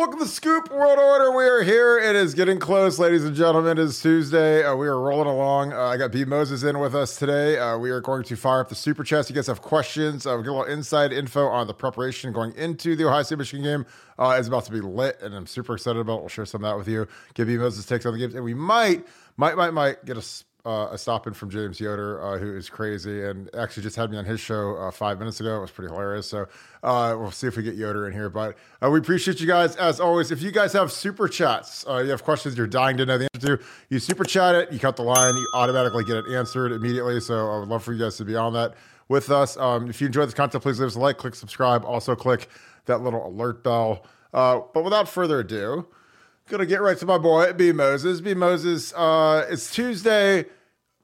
Welcome to the Scoop World Order. We are here. It is getting close, ladies and gentlemen. It is Tuesday. Uh, we are rolling along. Uh, I got B Moses in with us today. Uh, we are going to fire up the super chats. You guys have questions. Uh, we get a little inside info on the preparation going into the Ohio State Michigan game. Uh, it's about to be lit, and I'm super excited about. it. We'll share some of that with you. Give B Moses takes on the games, and we might, might, might, might get a uh, a stop in from James Yoder, uh, who is crazy and actually just had me on his show uh, five minutes ago. It was pretty hilarious. So uh, we'll see if we get Yoder in here. But uh, we appreciate you guys as always. If you guys have super chats, uh, you have questions you're dying to know the answer to, you super chat it, you cut the line, you automatically get it answered immediately. So I would love for you guys to be on that with us. Um, if you enjoy this content, please leave us a like, click subscribe, also click that little alert bell. but without further ado, Gonna get right to my boy, B Moses. B Moses, uh, it's Tuesday.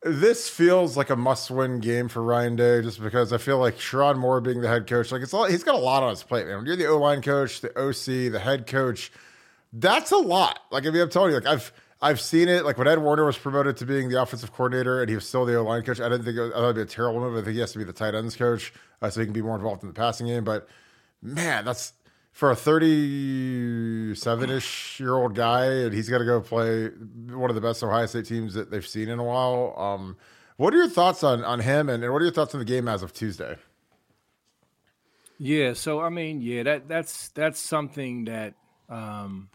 This feels like a must-win game for Ryan Day, just because I feel like Sherrone Moore being the head coach, like it's all, he's got a lot on his plate, man. When you're the O-line coach, the OC, the head coach, that's a lot. Like I mean, I'm telling you, like I've I've seen it. Like when Ed Warinner was promoted to being the offensive coordinator, and he was still the O-line coach. I didn't think it was, I thought it'd be a terrible move. I think he has to be the tight ends coach, uh, so he can be more involved in the passing game. But man, that's for a 37 ish year old guy, and he's got to go play one of the best Ohio State teams that they've seen in a while. Um, what are your thoughts on, on him, and, and what are your thoughts on the game as of Tuesday? Yeah, so I mean, yeah, that that's that's something that um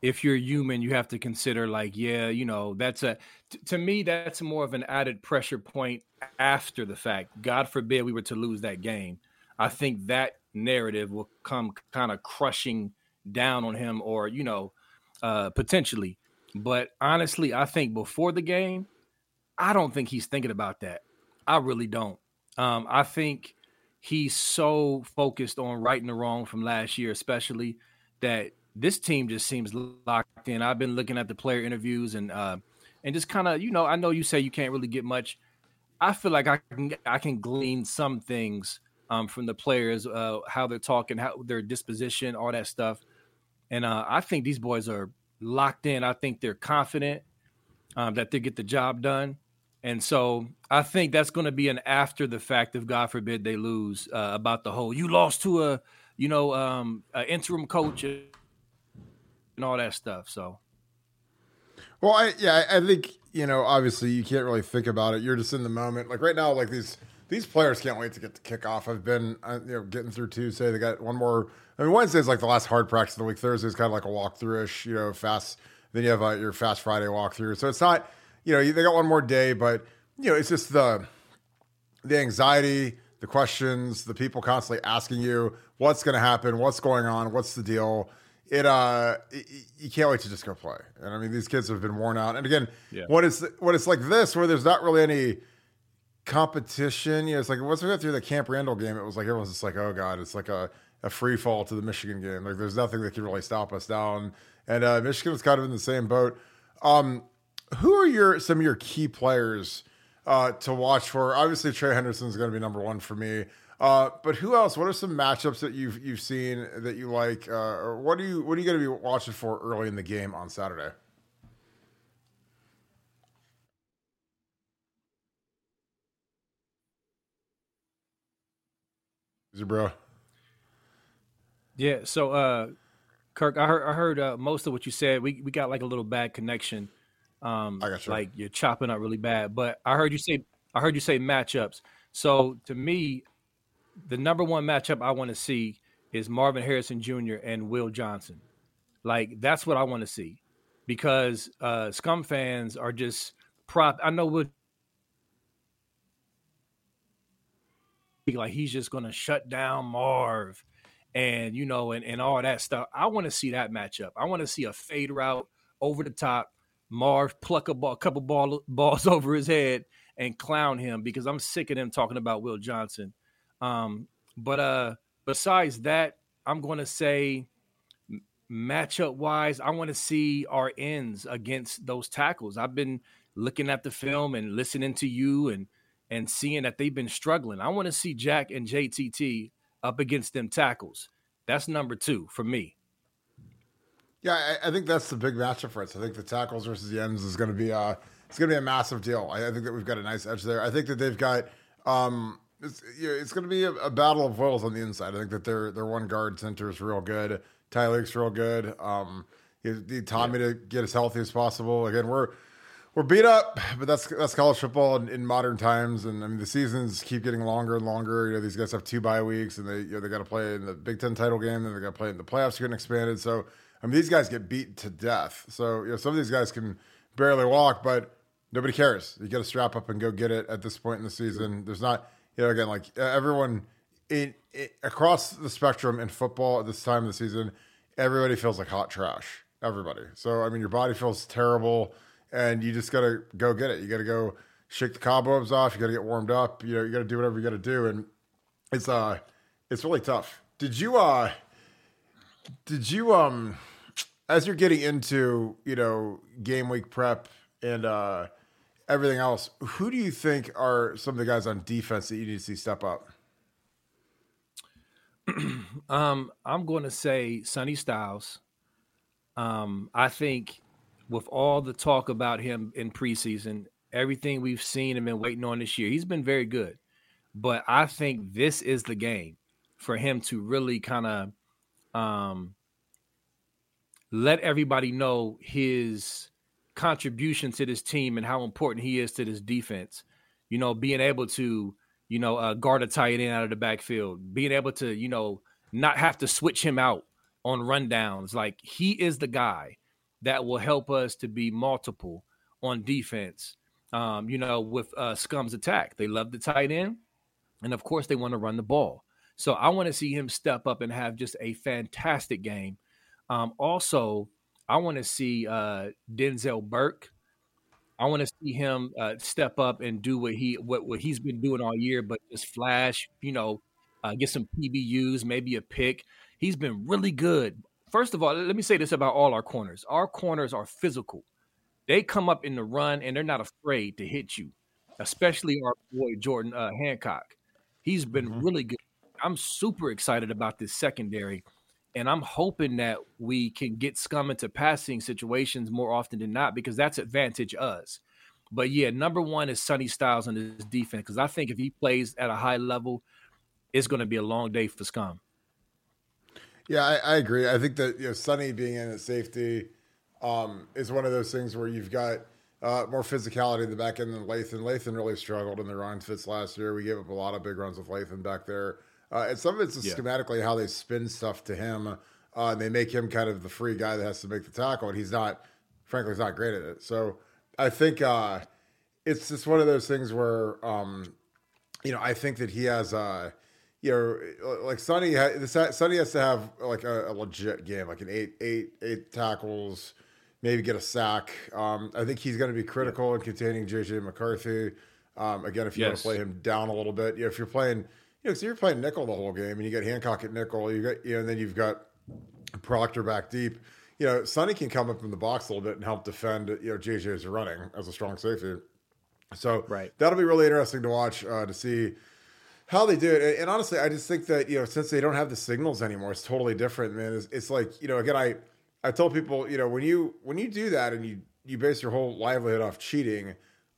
if you're human, you have to consider like, yeah, you know, that's a t- to me that's more of an added pressure point after the fact. God forbid we were to lose that game. I think that narrative will come kind of crushing down on him or, you know, uh potentially. But honestly, I think before the game, I don't think he's thinking about that. I really don't. Um, I think he's so focused on right and the wrong from last year, especially that this team just seems locked in. I've been looking at the player interviews and uh, and just kind of, you know, I know you say you can't really get much. I feel like I can I can glean some things um, from the players, uh, how they're talking, how their disposition, all that stuff. And uh, I think these boys are locked in. I think they're confident um, that they get the job done. And so I think that's going to be an after the fact, if God forbid they lose, uh, about the whole you lost to a, you know, um, interim coach and all that stuff. So, well, I, yeah, I think you know, obviously, you can't really think about it. You're just in the moment. Like right now, like these these players can't wait to get the kickoff. I've been, uh, you know, getting through Tuesday. They got one more. I mean, Wednesday is like the last hard practice of the week. Thursday is kind of like a walkthrough ish, you know, fast. Then you have uh, your fast Friday walkthrough. So it's not you know, they got one more day, but you know, it's just the the anxiety, the questions, the people constantly asking you what's going to happen, what's going on, what's the deal. It uh, it, you can't wait to just go play. And I mean, these kids have been worn out. And again, yeah. when it's when it's like this, where there's not really any competition, you know, it's like once we got through the Camp Randall game, it was like everyone's just like, oh god, it's like a a free fall to the Michigan game. Like there's nothing that can really stop us down. And uh, Michigan was kind of in the same boat. Um, who are your some of your key players uh, to watch for? Obviously, Trey Henderson is going to be number one for me. Uh, but who else? What are some matchups that you've you've seen that you like, uh, or what are you what are you going to be watching for early in the game on Saturday? Bro? Yeah. So, uh, Kirk, I heard I heard uh, most of what you said. We we got like a little bad connection. Um, I got you. Like you're chopping up really bad. But I heard you say I heard you say matchups. So to me, the number one matchup I want to see is Marvin Harrison Jr. and Will Johnson. Like that's what I want to see because uh, Scum fans are just prop. I know what like he's just going to shut down Marv and you know and, and all that stuff. I want to see that matchup. I want to see a fade route over the top. Marv pluck a ball, a couple ball, balls over his head and clown him because I'm sick of them talking about Will Johnson. Um, but uh, besides that, I'm going to say matchup wise, I want to see our ends against those tackles. I've been looking at the film and listening to you and and seeing that they've been struggling. I want to see Jack and JTT up against them tackles. That's number two for me. Yeah, I, I think that's the big matchup for us. I think the tackles versus the ends is going to be uh it's going to be a massive deal. I, I, think that we've got a nice edge there. I think that they've got um it's you know, it's going to be a, a, battle of wills on the inside. I think that their their one guard center is real good. Tyleik's real good. Um, you need Tommy yeah. to get as healthy as possible. Again, we're we're beat up, but that's that's college football in, in, modern times. And I mean, the seasons keep getting longer and longer. You know, these guys have two bye weeks, and they you know, they got to play in the Big Ten title game, then they got to play in the playoffs getting expanded. So I mean, these guys get beat to death. So you know, some of these guys can barely walk, but nobody cares. You got to strap up and go get it at this point in the season. There's not you know again like everyone across the spectrum in football at this time of the season, everybody feels like hot trash. Everybody. So I mean, your body feels terrible and you just got to go get it. You got to go shake the cobwebs off. You got to get warmed up. You know, you got to do whatever you got to do, and it's uh, it's really tough. Did you uh, did you um, as you're getting into you know game week prep and uh, everything else, who do you think are some of the guys on defense that you need to see step up? um, I'm going to say Sonny Styles. Um, I think with all the talk about him in preseason, everything we've seen and been waiting on this year, he's been very good. But I think this is the game for him to really kind of um, let everybody know his contribution to this team and how important he is to this defense. You know, being able to, you know, uh, guard a tight end out of the backfield, being able to, you know, not have to switch him out on rundowns. Like he is the guy that will help us to be multiple on defense. Um, you know, with uh, Scum's attack, they love the tight end, and of course, they want to run the ball. So I want to see him step up and have just a fantastic game. Um, also, I want to see uh, Denzel Burke. I want to see him uh, step up and do what he what, what he's been doing all year, but just flash, you know, uh, get some PBUs, maybe a pick. He's been really good first of all, let me say this about all our corners. Our corners are physical. They come up in the run and they're not afraid to hit you, especially our boy Jordan uh, Hancock. He's been mm-hmm. really good. I'm super excited about this secondary, and I'm hoping that we can get scum into passing situations more often than not because that's advantage us. But yeah, number one is Sonny Styles on his defense because I think if he plays at a high level, it's going to be a long day for scum. Yeah, I, I, agree. I think that you know Sonny being in at safety um, is one of those things where you've got uh, more physicality in the back end than Lathan. Lathan really struggled in the run fits last year. We gave up a lot of big runs with Lathan back there, uh, and some of it's yeah. schematically how they spin stuff to him. Uh, and they make him kind of the free guy that has to make the tackle, and he's not, frankly, he's not great at it. So I think uh, it's just one of those things where, um, you know, I think that he has. Uh, you know, like Sonny, Sonny has to have like a, a, legit game, like an eight, eight, eight tackles, maybe get a sack. Um, I think he's going to be critical in containing JJ McCarthy. Um, again, if you yes. want to play him down a little bit, you know, if you're playing, you know, so you're playing nickel the whole game, and you get Hancock at nickel, you got, you know, and then you've got Proctor back deep. You know, Sonny can come up in the box a little bit and help defend. You know, JJ's running as a strong safety. So right. that'll be really interesting to watch uh, to see how they do it. And honestly, I just think that you know, since they don't have the signals anymore, it's totally different, man. It's, it's like you know, again, I I told people, you know, when you when you do that and you you base your whole livelihood off cheating,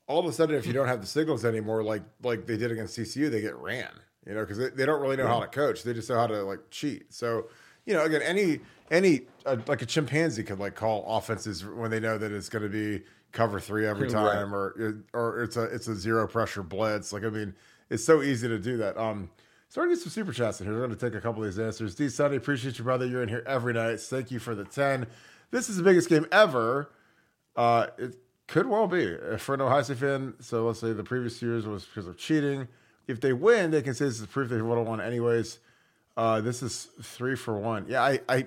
all of a sudden, if you don't have the signals anymore, like like they did against CCU, they get ran. You know, because they, they don't really know how to coach; they just know how to like cheat. So, you know, again, any any uh, like a chimpanzee could like call offenses when they know that it's going to be cover three every time, right. or or it's a it's a zero pressure blitz. Like I mean, it's so easy to do that. Um, Starting to get some super chats in here. We're going to take a couple of these answers. D Sunny, appreciate you, brother. You're in here every night. Thank you for the 10. This is the biggest game ever. Uh, it could well be for an Ohio State fan. So let's say the previous years was because of cheating. If they win, they can say this is proof they would have won anyways. Uh, this is three for one. Yeah, I, I,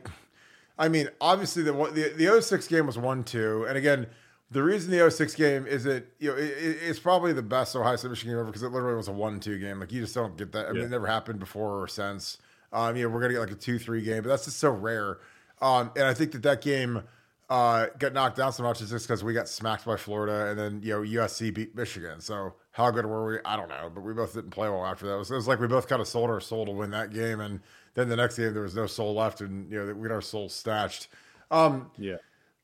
I mean, obviously the the the 06 game was one two, and again, the reason the 06 game is it you know it, it's probably the best Ohio State Michigan game ever because it literally was a one two game. Like you just don't get that. I mean, it never happened before or since. Um, you know, we're gonna get like a two three game, but that's just so rare. Um, and I think that that game uh, got knocked down so much is just because we got smacked by Florida and then, you know, USC beat Michigan. So how good were we? I don't know, but we both didn't play well after that. It was, it was like we both kind of sold our soul to win that game. And then the next game, there was no soul left and, you know, we got our soul snatched. Um, yeah.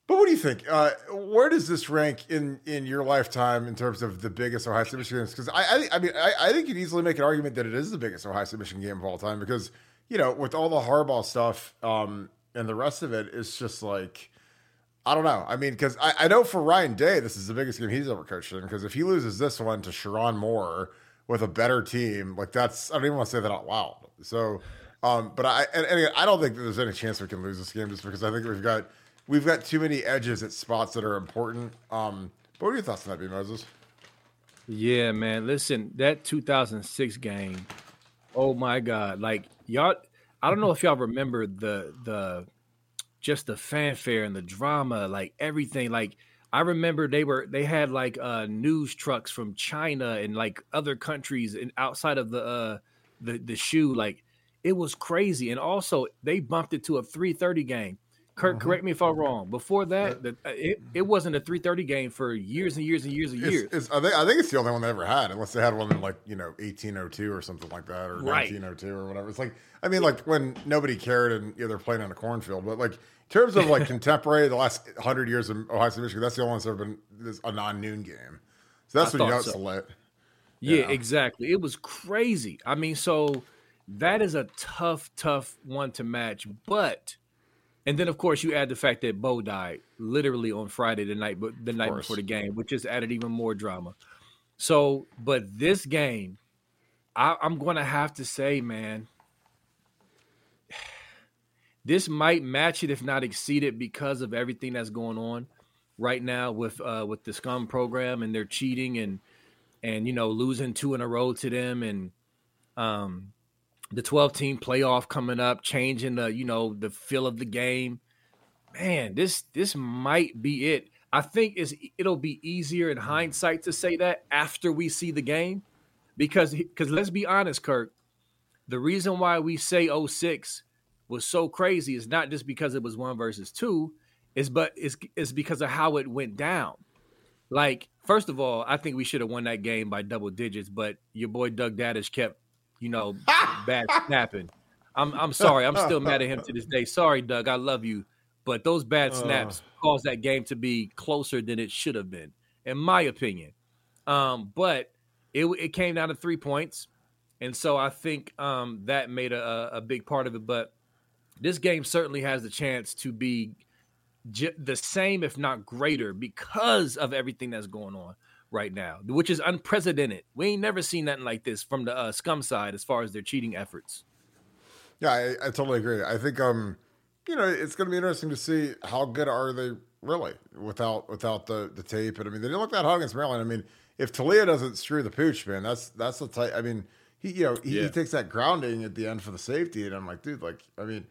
But what do you think? Uh, where does this rank in, in your lifetime in terms of the biggest Ohio State Michigan games? Because I, I, I mean, I, I think you'd easily make an argument that it is the biggest Ohio State Michigan game of all time because, you know, with all the Harbaugh stuff um, and the rest of it, it's just like, I don't know. I mean, because I, I, know for Ryan Day, this is the biggest game he's ever coached in. Because if he loses this one to Sherrone Moore with a better team, like that's I don't even want to say that out loud. So, um, but I and, and I don't think that there's any chance we can lose this game just because I think we've got we've got too many edges at spots that are important. Um, what are your thoughts on that, B Moses? Yeah, man. Listen, that 2006 game. Oh my God! Like y'all, I don't know if y'all remember the the just the fanfare and the drama, like everything. Like I remember they were they had like uh news trucks from China and like other countries and outside of the uh the the shoe. Like it was crazy. And also they bumped it to a 330 game. Kirk, mm-hmm. correct me if I'm wrong. Before that, the, uh, it, it wasn't a 330 game for years and years and years and years. It's, it's, I, think, I think it's the only one they ever had, unless they had one in like you know 1802 or something like that, or right. 1902 or whatever. It's like I mean, like when nobody cared and you know, they're playing on a cornfield, but like in terms of like contemporary, the last hundred years of Ohio State, Michigan, that's the only one that's ever been a non-noon game. So that's I when you know so. it's lit. Yeah, yeah, exactly. It was crazy. I mean, so that is a tough, tough one to match, but and then, of course, you add the fact that Bo died literally on Friday the night, but the night before the game, which just added even more drama. So, but this game, I, I'm going to have to say, man, this might match it if not exceed it because of everything that's going on right now with uh, with the scum program and they're cheating and and you know losing two in a row to them and um the 12 team playoff coming up, changing the, you know, the feel of the game. Man, this this might be it. I think is it'll be easier in hindsight to say that after we see the game because because let's be honest, Kirk, the reason why we say 06 was so crazy is not just because it was one versus two, is but is is because of how it went down. Like, first of all, I think we should have won that game by double digits, but your boy Doug Datish kept you know, bad snapping. I'm I'm sorry. I'm still mad at him to this day. Sorry, Doug. I love you, but those bad snaps uh. caused that game to be closer than it should have been, in my opinion. Um, but it it came down to three points, and so I think um, that made a, a big part of it. But this game certainly has the chance to be j- the same, if not greater, because of everything that's going on right now, which is unprecedented. We ain't never seen nothing like this from the uh, scum side as far as their cheating efforts. Yeah, I, I totally agree. I think um, you know, it's going to be interesting to see how good are they really without without the the tape. And I mean, they didn't look that hot against Maryland. I mean, if Taulia doesn't screw the pooch, man, that's that's the type. I mean, he you know he, yeah. he, takes that grounding at the end for the safety, and I'm like, dude, like, I mean.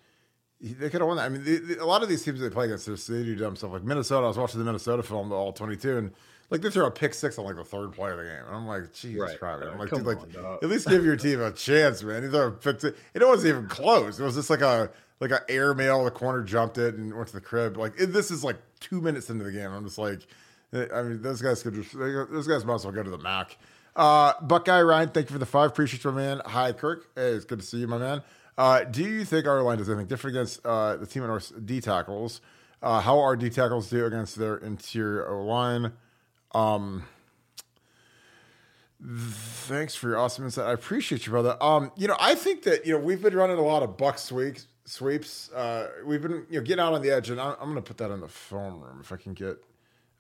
They could have won that. I mean, the, the, a lot of these teams they play against, they do dumb stuff. Like Minnesota, I was watching the Minnesota film, the all 22, and like they throw a pick six on like the third play of the game. And I'm like, Jesus right. Christ. I'm like, dude, like on, at least give your team a chance, man. He threw a pick six. It wasn't even close. It was just like a like an air mail. The corner jumped it and went to the crib. Like it, this is like two minutes into the game. I'm just like, eh, I mean, those guys could just those guys might as well go to the Mac. Uh, Buckeye Ryan, thank you for the five. Appreciate you, my man. Hi, Kirk. Hey, it's good to see you, my man. Uh, do you think our line does anything different against uh, the team at our D tackles? Uh, how are D tackles do against their interior line? Um, Thanks for your awesome insight. I appreciate you, brother. Um, you know, I think that you know we've been running a lot of buck sweeps. Sweeps. Uh, we've been you know getting out on the edge, and I'm, I'm going to put that in the film room if I can get.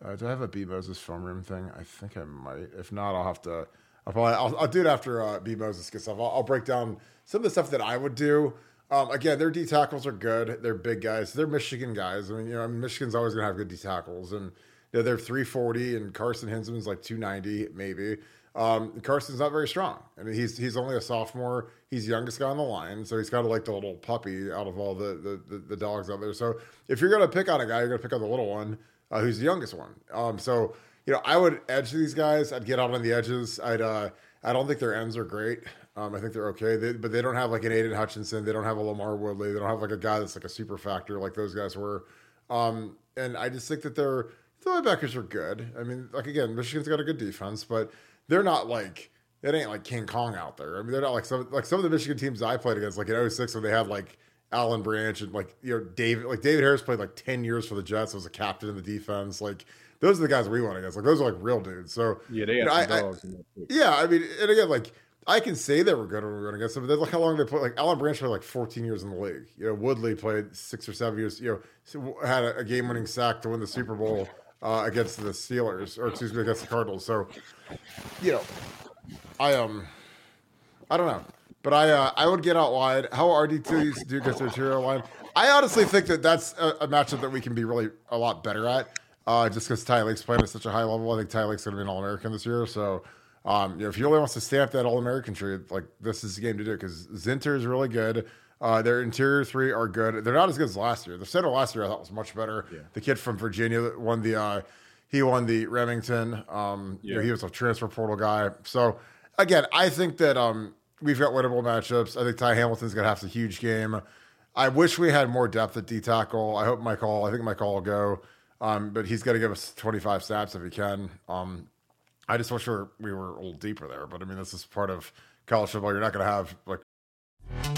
Uh, do I have a B Moses film room thing? I think I might. If not, I'll have to. I'll probably I'll, I'll do it after uh, B Moses gets off. I'll, I'll break down some of the stuff that I would do. Um, again, their D tackles are good. They're big guys. They're Michigan guys. I mean, you know, Michigan's always going to have good D tackles, and know, they're 340, and Carson Hinzman's like 290, maybe. Um, Carson's not very strong. I mean, he's he's only a sophomore. He's the youngest guy on the line, so he's kind of like the little puppy out of all the the, the, the dogs out there. So if you're going to pick on a guy, you're going to pick on the little one, uh, who's the youngest one. Um, so you know, I would edge these guys. I'd get out on the edges. I'd uh, I don't think their ends are great. Um, I think they're okay, they, but they don't have like an Aidan Hutchinson. They don't have a LaMarr Woodley. They don't have like a guy that's like a super factor like those guys were. Um, and I just think that their the linebackers are good. I mean, like again, Michigan's got a good defense, but they're not like it ain't like King Kong out there. I mean, they're not like some like some of the Michigan teams I played against, like in 06 when they had like Alan Branch and like you know David like David Harris played like 10 years for the Jets, was a captain in the defense. Like those are the guys we went against. Like those are like real dudes. So yeah, they you know, I, I, yeah, I mean, and again, like I can say they were good when we went against them, but look how long they played. Like Alan Branch played like 14 years in the league. You know, Woodley played six or seven years. You know, had a, a game-winning sack to win the Super Bowl uh, against the Steelers, or excuse me, against the Cardinals. So, you know, I um, I don't know, but I uh, I would get out wide. How RD two do against the interior line? I honestly think that that's a, a, matchup that we can be really a lot better at. Uh, just because Tyleik's playing at such a high level, I think Tyleik's going to be an All American this year. So um, you know, if he really wants to stamp that All American tree, like this is the game to do because Zinter is really good. Uh, their interior three are good. They're not as good as last year. The center last year I thought was much better. Yeah. The kid from Virginia that won the uh, he won the Rimington. Um, yeah. you know, he was a transfer portal guy. So again, I think that um, we've got winnable matchups. I think Ty Hamilton's gonna have a huge game. I wish we had more depth at D tackle. I hope Michael. I think Michael will go, um, but he's got to give us 25 snaps if he can. Um, I just wish we were a little deeper there. But I mean, this is part of college football. You're not going to have like.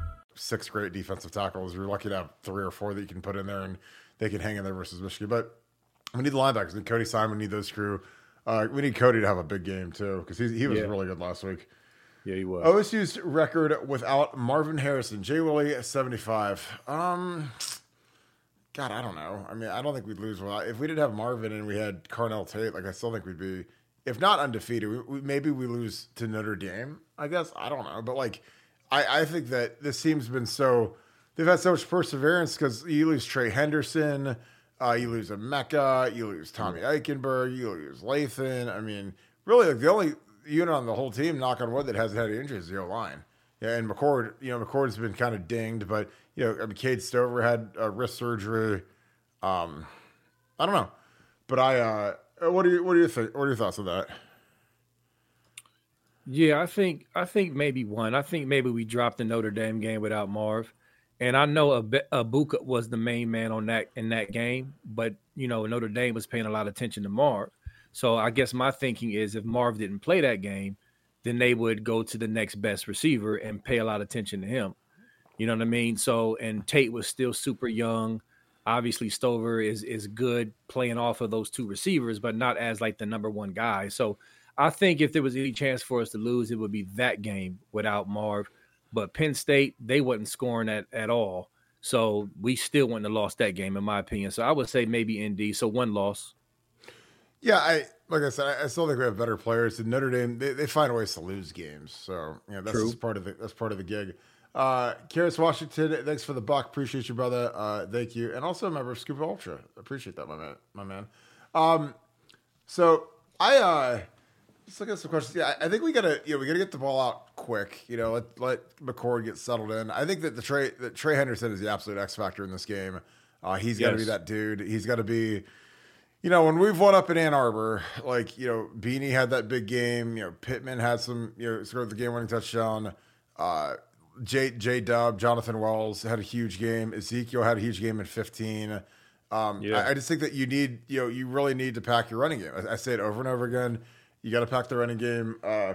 Six great defensive tackles. You're lucky to have three or four that you can put in there and they can hang in there versus Michigan. But we need the linebackers. We need Cody Simon, we need those crew. Uh, we need Cody to have a big game too because he was yeah. really good last week. Yeah, he was. OSU's record without Marvin Harrison, Jay Willie, 75. Um, God, I don't know. I mean, I don't think we'd lose without. If we didn't have Marvin and we had Carnell Tate, like I still think we'd be, if not undefeated, we, we, maybe we lose to Notre Dame. I guess I don't know, but like, I I think that this team's been so they've had so much perseverance because you lose Trey Henderson, uh, you lose Emeka, you lose Tommy Eichenberg, you lose Lathan. I mean, really, like the only unit on the whole team, knock on wood, that hasn't had injuries is the O line. Yeah, and McCord, you know, McCord's been kind of dinged, but you know, I mean, Cade Stover had a wrist surgery. Um, I don't know, but I. Uh, what do you what do you think? What are your thoughts on that? Yeah, I think I think maybe one. I think maybe we dropped the Notre Dame game without Marv, and I know Egbuka was the main man on that in that game, but you know Notre Dame was paying a lot of attention to Marv. So I guess my thinking is if Marv didn't play that game, then they would go to the next best receiver and pay a lot of attention to him. You know what I mean? So and Tate was still super young. Obviously, Stover is is good playing off of those two receivers, but not as like the number one guy. So I think if there was any chance for us to lose, it would be that game without Marv. But Penn State, they wasn't scoring at, at all. So we still wouldn't have lost that game, in my opinion. So I would say maybe ND. So one loss. Yeah, I like I said, I, still think we have better players. And Notre Dame, they, they find ways to lose games. So yeah, that's part of the that's part of the gig. Uh, Karis Washington, thanks for the buck. Appreciate you, brother. Uh, thank you. And also a member of Scoop Ultra. Appreciate that, my man. My man. Um, so I, uh, Let's look at some questions. Yeah, I think we gotta, you know, we gotta get the ball out quick. You know, let let McCord get settled in. I think that the Trey that Trey Henderson is the absolute X factor in this game. Uh, he's got to Yes. be that dude. He's got to be. You know, when we've won up in Ann Arbor, like you know, Beanie had that big game. You know, Pittman had some. You know, scored the game-winning touchdown. Uh, J J Dub, Jonathan Wells had a huge game. Ezekiel had a huge game in fifteen. Um, Yeah. I, I just think that you need, you know, you really need to pack your running game. I, I say it over and over again. You got to pack the running game. Uh,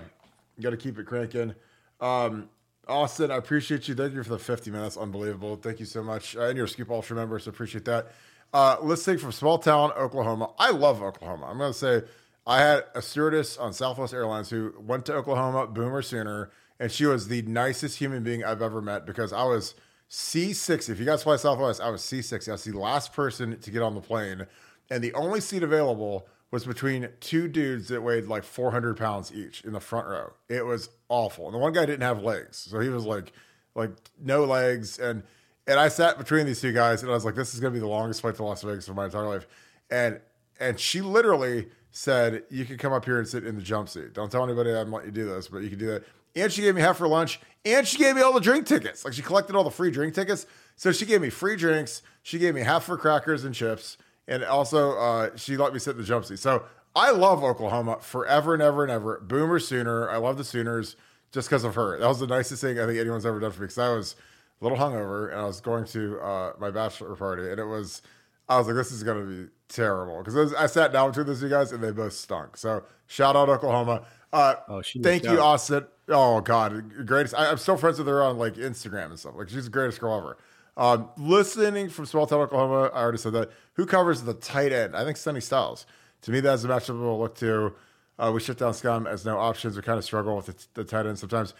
you got to keep it cranking. Um, Austin, I appreciate you. Thank you for the 50 minutes. Unbelievable. Thank you so much. Uh, and you're Scoop Ultra member, so appreciate that. Uh, listening from small town Oklahoma. I love Oklahoma. I'm going to say I had a stewardess on Southwest Airlines who went to Oklahoma, Boomer Sooner, and she was the nicest human being I've ever met because I was C6. If you guys fly Southwest, I was C6. I was the last person to get on the plane, and the only seat available was between two dudes that weighed like 400 pounds each in the front row. It was awful. And the one guy didn't have legs. So he was like, like no legs. And, and I sat between these two guys and I was like, this is going to be the longest flight to Las Vegas of my entire life. And, and she literally said, you can come up here and sit in the jump seat. Don't tell anybody I'm letting you do this, but you can do that. And she gave me half for lunch and she gave me all the drink tickets. Like she collected all the free drink tickets. So she gave me free drinks. She gave me half for crackers and chips. And also, uh, she let me sit in the jump seat. So I love Oklahoma forever and ever and ever. Boomer Sooner. I love the Sooners just because of her. That was the nicest thing I think anyone's ever done for me because I was a little hungover and I was going to uh, my bachelor party and it was, I was like, this is going to be terrible because I sat down between those two guys and they both stunk. So shout out Oklahoma. Uh, Oh, she thank you, out. Austin. Oh God, greatest. I, I'm still friends with her on like Instagram and stuff. Like she's the greatest girl ever. Um, listening from small town Oklahoma, I already said that. Who covers the tight end? I think Sonny Styles. To me, that's a matchup we'll look to. Uh, we shut down Scum as no options. We kind of struggle with the, the tight end sometimes.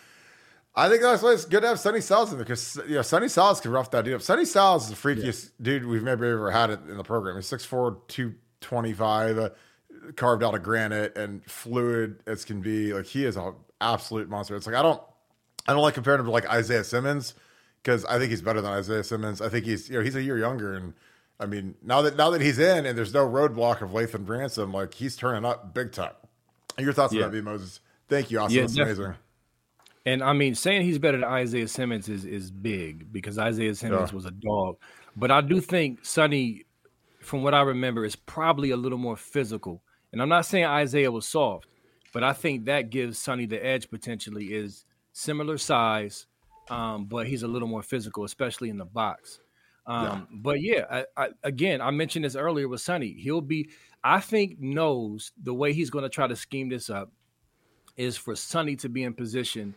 I think that's why it's good to have Sonny Styles in there because you know Sonny Styles can rough that dude up. Sonny Styles is the freakiest dude we've maybe ever had in the program. He's 6'4", 225, uh, carved out of granite and fluid as can be. Like he is an absolute monster. It's like I don't I don't like comparing him to like Isaiah Simmons because I think he's better than Isaiah Simmons. I think he's you know he's a year younger and I mean now that now that he's in and there's no roadblock of Lathan Ransom, like he's turning up big time. Your thoughts Yeah. on that, B Moses? Thank you, Austin. Yeah, That's definitely. amazing. And I mean, saying he's better than Isaiah Simmons is is big because Isaiah Simmons Yeah. was a dog. But I do think Sonny, from what I remember, is probably a little more physical. And I'm not saying Isaiah was soft, but I think that gives Sonny the edge potentially is similar size, um, but he's a little more physical, especially in the box. Um, But yeah, I, I, again, I mentioned this earlier with Sonny. He'll be, I think, knows the way he's going to try to scheme this up is for Sonny to be in position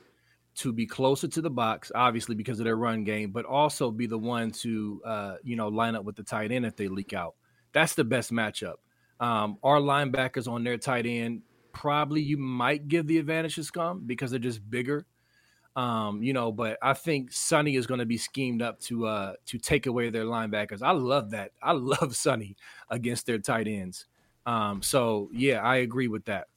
to be closer to the box, obviously because of their run game, but also be the one to uh, you know line up with the tight end if they leak out. That's the best matchup. Um, our linebackers on their tight end probably you might give the advantage to Scum because they're just bigger. Um, you know, but I think Sonny is going to be schemed up to uh to take away their linebackers. I love that. I love Sonny against their tight ends. Um, so yeah, I agree with that.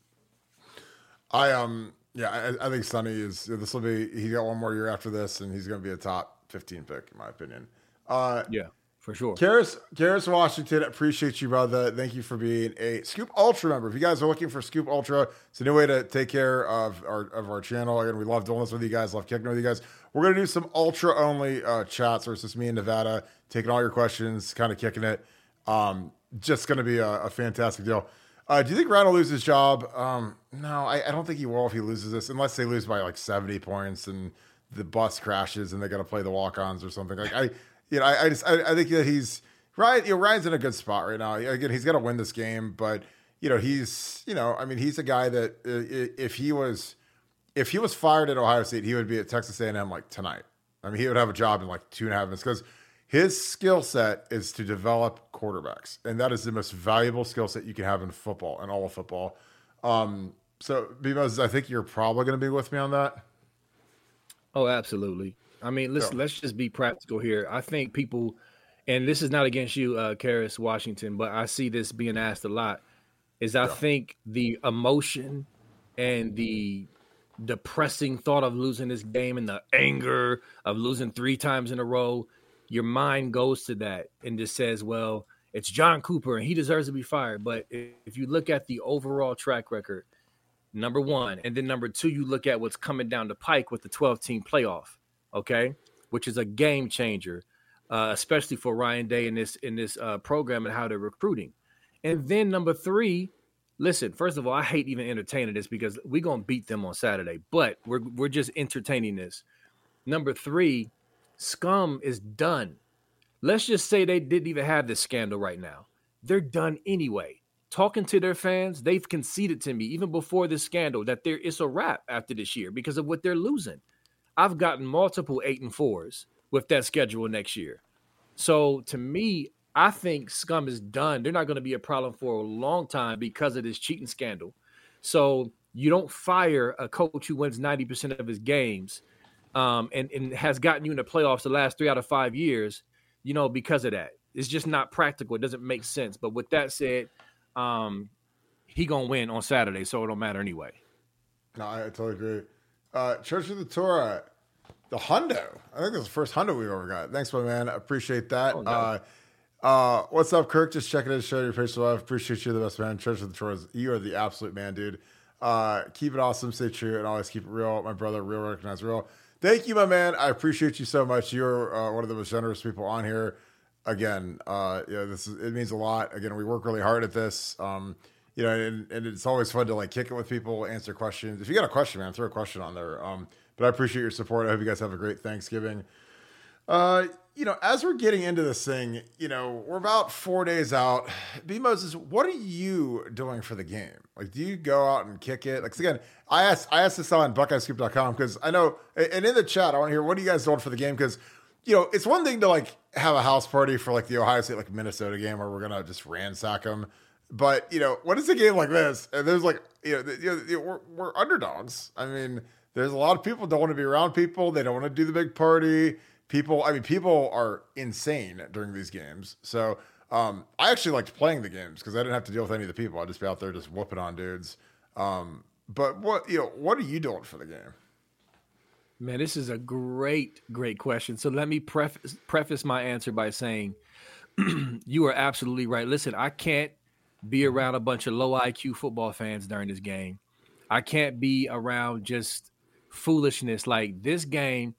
I um yeah, I, I think Sonny is this will be he got one more year after this and he's gonna be a top fifteen pick in my opinion. Uh Yeah, for sure. Karis, Karis Washington, appreciate you, brother. Thank you for being a Scoop Ultra member. If you guys are looking for Scoop Ultra, it's a new way to take care of our of our channel. Again, we love doing this with you guys, love kicking with you guys. We're gonna do some Ultra only uh, chats, just me and Nevada taking all your questions, kind of kicking it. Um, just gonna be a, a fantastic deal. Uh, do you think Ryan will lose his job? Um, no, I, I don't think he will if he loses this, unless they lose by like seventy points and the bus crashes and they got to play the walk-ons or something. Like I, you know, I, I just I, I think that he's Ryan. You know, Ryan's in a good spot right now. Again, he's going to win this game, but you know, he's you know, I mean, he's a guy that uh, if he was if he was fired at Ohio State, he would be at Texas A&M like tonight. I mean, he would have a job in like two and a half minutes because his skill set is to develop quarterbacks, and that is the most valuable skill set you can have in football and all of football. Um, so, B I think you're probably going to be with me on that. Oh, absolutely. I mean, let's Yeah. let's just be practical here. I think people, and this is not against you, uh, Karis Washington, but I see this being asked a lot. Is I think the emotion and the depressing thought of losing this game and the anger of losing three times in a row, your mind goes to that and just says, "Well, it's John Cooper and he deserves to be fired." But if if you look at the overall track record, Number one. And then number two, you look at what's coming down the pike with the 12 team playoff, okay, which is a game changer, uh, especially for Ryan Day in this in this uh, program and how they're recruiting. And then number three, listen, first of all, I hate even entertaining this because we're gonna beat them on Saturday, but we're we're just entertaining this. Number three, scum is done. Let's just say they didn't even have this scandal right now. They're done anyway. Talking to their fans, they've conceded to me even before this scandal that there is a wrap after this year because of what they're losing. I've gotten multiple eight and fours with that schedule next year. So to me, I think scum is done. They're not going to be a problem for a long time because of this cheating scandal. So you don't fire a coach who wins 90% of his games um, and, and has gotten you in the playoffs the last three out of five years you know, because of that. It's just not practical. It doesn't make sense. But with that said, um, he gonna win on Saturday, so it don't matter anyway. No, I totally agree. Uh, Church of the Torah, the hundo. I think that's the first hundo we've ever got. Thanks, my man. I appreciate that. Oh, no. uh, uh, what's up, Kirk? Just checking in to show your face life. Appreciate you, the best man. Church of the Torah, you are the absolute man, dude. Uh, keep it awesome, stay true, and always keep it real. My brother, real recognize real. Thank you, my man. I appreciate you so much. You're uh, one of the most generous people on here. Again, uh, yeah, this is it means a lot. Again, we work really hard at this. Um, you know, and, and it's always fun to like kick it with people, answer questions. If you got a question, man, throw a question on there. Um, but I appreciate your support. I hope you guys have a great Thanksgiving. Uh, you know, as we're getting into this thing, you know, we're about four days out. B Moses, what are you doing for the game? Like, do you go out and kick it? Like, again, I asked I asked this on BuckeyeScoop.com because I know, and in the chat, I want to hear what are you guys doing for the game? Because you know, it's one thing to like have a house party for like the Ohio State like Minnesota game where we're gonna just ransack them, but you know, what is a game like this? And there's like, you know, you know we're, we're underdogs. I mean, there's a lot of people don't want to be around people. They don't want to do the big party people i mean people are insane during these games so um, i actually liked playing the games because i didn't have to deal with any of the people i'd just be out there just whooping on dudes um, but what you know what are you doing for the game man this is a great great question so let me preface preface my answer by saying you are absolutely right listen i can't be around a bunch of low iq football fans during this game i can't be around just foolishness like this game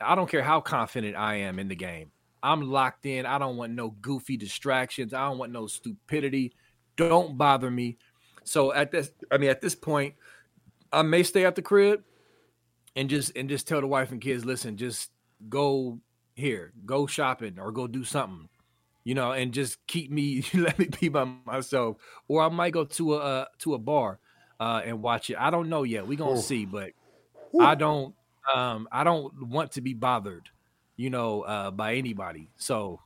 I don't care how confident I am in the game. I'm locked in. I don't want no goofy distractions. I don't want no stupidity. Don't bother me. So at this, I mean, at this point, I may stay at the crib and just and just tell the wife and kids, listen, just go here, go shopping or go do something, you know, and just keep me, let me be by myself. Or I might go to a uh, to a bar uh, and watch it. I don't know yet. We gonna Ooh. see, but Ooh. I don't um, I don't want to be bothered, you know, uh, by anybody. So,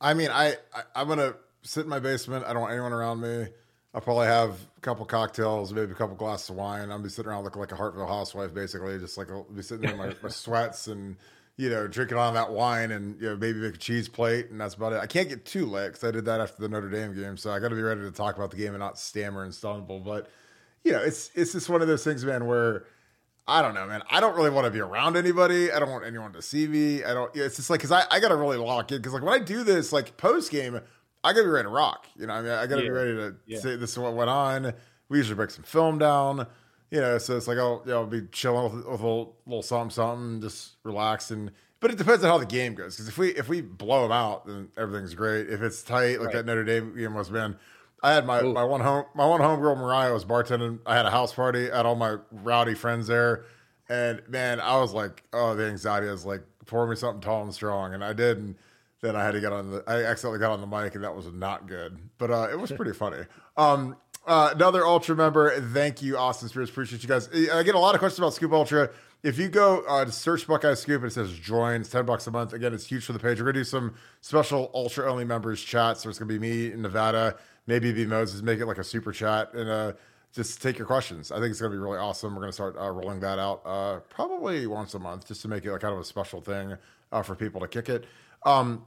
I mean, I, I am gonna sit in my basement. I don't want anyone around me. I'll probably have a couple cocktails, maybe a couple glasses of wine. I'll be sitting around looking like a Hartville housewife, basically, just like I'll be sitting there in my, my sweats and you know drinking on that wine and you know maybe make a cheese plate and that's about it. I can't get too lit because I did that after the Notre Dame game, so I got to be ready to talk about the game and not stammer and stumble. But you know, it's it's just one of those things, man, where I don't know, man. I don't really want to be around anybody. I don't want anyone to see me. I don't. It's just like because I, I got to really lock in because like when I do this like post game, I got to be ready to rock. You know, I mean, I got to yeah. be ready to yeah. say this is what went on. We usually break some film down. You know, so it's like I'll you know I'll be chilling with, with a little, little something something, just relax and. But it depends on how the game goes. Because if we if we blow them out, then everything's great. If it's tight, like right. that Notre Dame game was, been. I had my, my one home my one homegirl Mariah was bartending. I had a house party. I had all my rowdy friends there, and man, I was like, oh, the anxiety is like, pour me something tall and strong, and I did. And then I had to get on the. I accidentally got on the mic, and that was not good, but uh, it was pretty funny. Um, uh, another Ultra member, thank you, Austin Spears. Appreciate you guys. I get a lot of questions about Scoop Ultra. If you go uh, to search Buckeye Scoop and it says join, it's 10 bucks a month. Again, it's huge for the page. We're going to do some special Ultra only members chats. So it's going to be me in Nevada maybe be Moses, make it like a super chat and uh, just take your questions. I think it's going to be really awesome. We're going to start uh, rolling that out uh, probably once a month just to make it like kind of a special thing uh, for people to kick it. Um,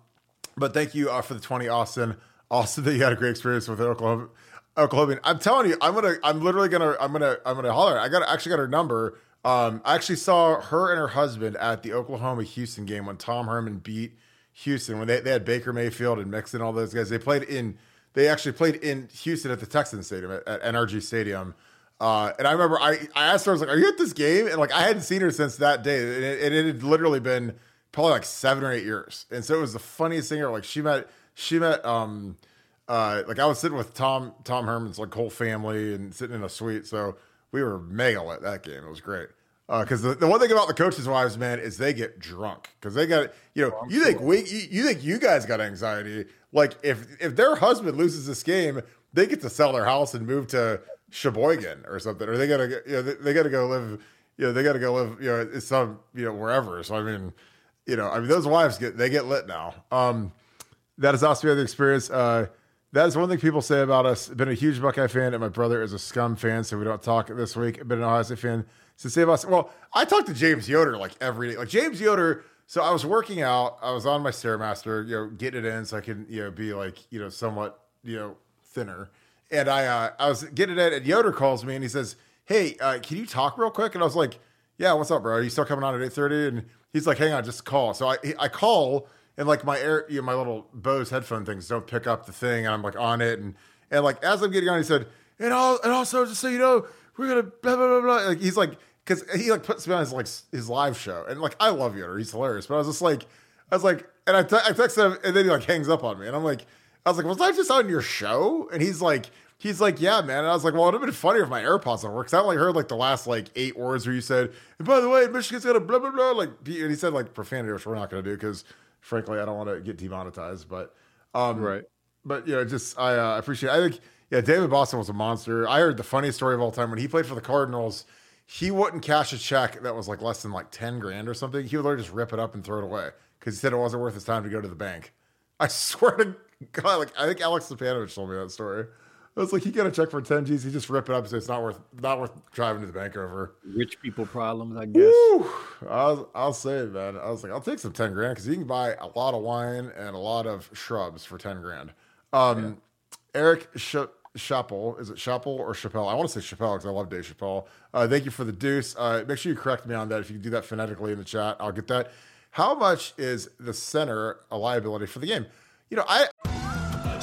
but thank you for the 20, Austin. Austin, that you had a great experience with Oklahoma. Oklahoma. I'm telling you, I'm gonna, I'm literally gonna, I'm gonna, I'm gonna holler. I got, actually got her number. Um, I actually saw her and her husband at the Oklahoma Houston game when Tom Herman beat Houston when they, they had Baker Mayfield and Mixon, all those guys. They played in they actually played in Houston at the Texans Stadium at, at NRG Stadium. Uh, and I remember I, I asked her, I was like, "Are you at this game?" And like I hadn't seen her since that day, and it, and it had literally been probably like seven or eight years. And so it was the funniest thing. Ever. Like she met she met um uh like I was sitting with Tom Tom Herman's like whole family and sitting in a suite, so we were mega lit that game. It was great. Because uh, the, the one thing about the coaches' wives, man, is they get drunk because they got you know you think we you, you think you guys got anxiety. Like if if their husband loses this game, they get to sell their house and move to Sheboygan or something, or they gotta you know they, they gotta go live you know they gotta go live you know some you know wherever. So I mean you know I mean those wives get they get lit now. Um, that is also the experience. Uh, that is one thing people say about us. Been a huge Buckeye fan, and my brother is a scum fan, so we don't talk this week. Been an Ohio State fan to say about us. well, I talk to James Yoder like every day. Like James Yoder. So I was working out. I was on my stairmaster, you know, getting it in so I can you know be like you know somewhat you know thinner. And I uh, I was getting it, and Yoder calls me and he says, "Hey, uh, can you talk real quick?" And I was like, "Yeah, what's up, bro? Are you still coming on at 8.30? And he's like, "Hang on, just call." So I I call and like my air, you know, my little Bose headphone things don't pick up the thing, and I'm like on it, and and like as I'm getting on, he said, "And all and also just so you know, we're gonna blah blah blah blah." Like he's like because he like puts me on his like his live show, and like I love Yoder, he's hilarious. But I was just like, I was like, and I, I texted him, and then he like hangs up on me, and I'm like, I was like, was I just on your show? And he's like, he's like, yeah, man. And I was like, well, it'd have been funnier if my AirPods don't work. Cause I only heard like the last like eight words where you said, and by the way, Michigan's gonna blah blah blah. Like, and he said like profanity, which we're not gonna do because frankly, I don't want to get demonetized. But um, Right. But you know, just I uh, appreciate. I think yeah, David Boston was a monster. I heard the funniest story of all time when he played for the Cardinals. He wouldn't cash a check that was like less than like ten grand or something. He would literally just rip it up and throw it away because he said it wasn't worth his time to go to the bank. I swear to God, like I think Alex Stepanovich told me that story. I was like, he got a check for ten G's. He just rip it up and say it's not worth not worth driving to the bank over. Rich people problems, I guess. Woo! I'll, I'll say it, man. I was like, I'll take some 10 grand because you can buy a lot of wine and a lot of shrubs for 10 grand. Um, Eric Sh- Chappell, is it Chappell or Chappelle? I want to say Chappelle because I love Dave Chappelle. Uh, thank you for the deuce. Uh, make sure you correct me on that. If you can do that phonetically in the chat, I'll get that. How much is the center a liability for the game? You know, I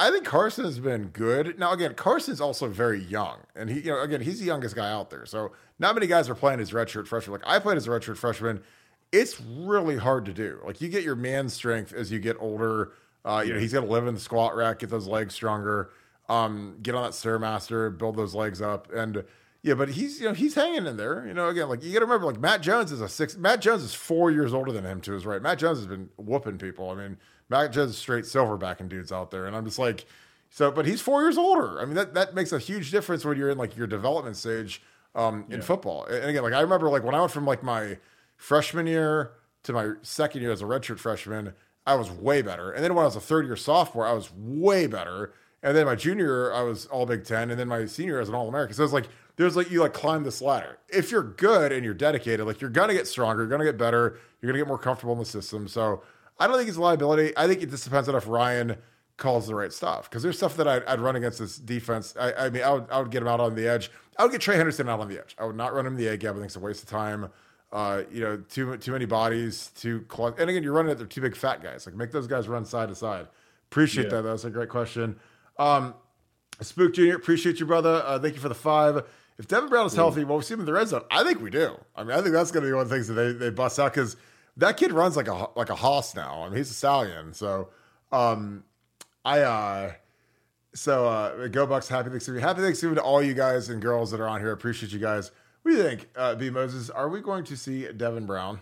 I think Carson has been good. Now, again, Carson's also very young, and he, you know, again, he's the youngest guy out there. So not many guys are playing as redshirt freshman. Like I played as a redshirt freshman. It's really hard to do. Like you get your man strength as you get older. Uh, you know, he's got to live in the squat rack, get those legs stronger, um, get on that stairmaster, build those legs up, and yeah. But he's, you know, he's hanging in there. You know, again, like you got to remember, like Matt Jones is a six. Matt Jones is four years older than him to his right. Matt Jones has been whooping people. I mean, Matt is straight silverbacking dudes out there, and I'm just like, so. But he's four years older. I mean, that that makes a huge difference when you're in like your development stage um, in football. And again, like I remember, like when I went from like my freshman year to my second year as a redshirt freshman, I was way better. And then when I was a third year sophomore, I was way better. And then my junior year, I was all Big Ten, and then my senior year as an All American. So it's like there's like you like climb this ladder. If you're good and you're dedicated, like you're gonna get stronger, you're gonna get better, you're gonna get more comfortable in the system. So I don't think it's a liability. I think it just depends on if Ryan calls the right stuff. Because there's stuff that I'd, I'd run against this defense. I, I mean, I would, I would get him out on the edge. I would get Trey Henderson out on the edge. I would not run him the A gap. I think it's a waste of time. Uh, you know, too too many bodies, too close. And again, you're running at they're two big fat guys. Like make those guys run side to side. Appreciate Yeah. that. That's a great question. Um, Spook Junior, appreciate you, brother. Uh, thank you for the five. If Devin Brown is healthy, well, we see him in the red zone. I think we do. I mean, I think that's going to be one of the things that they, they bust out because that kid runs like a like a hoss now. I mean, he's a stallion. So, um, I uh, So uh, go Bucks! Happy Thanksgiving! Happy Thanksgiving to all you guys and girls that are on here. Appreciate you guys. What do you think, uh, B Moses? Are we going to see Devin Brown?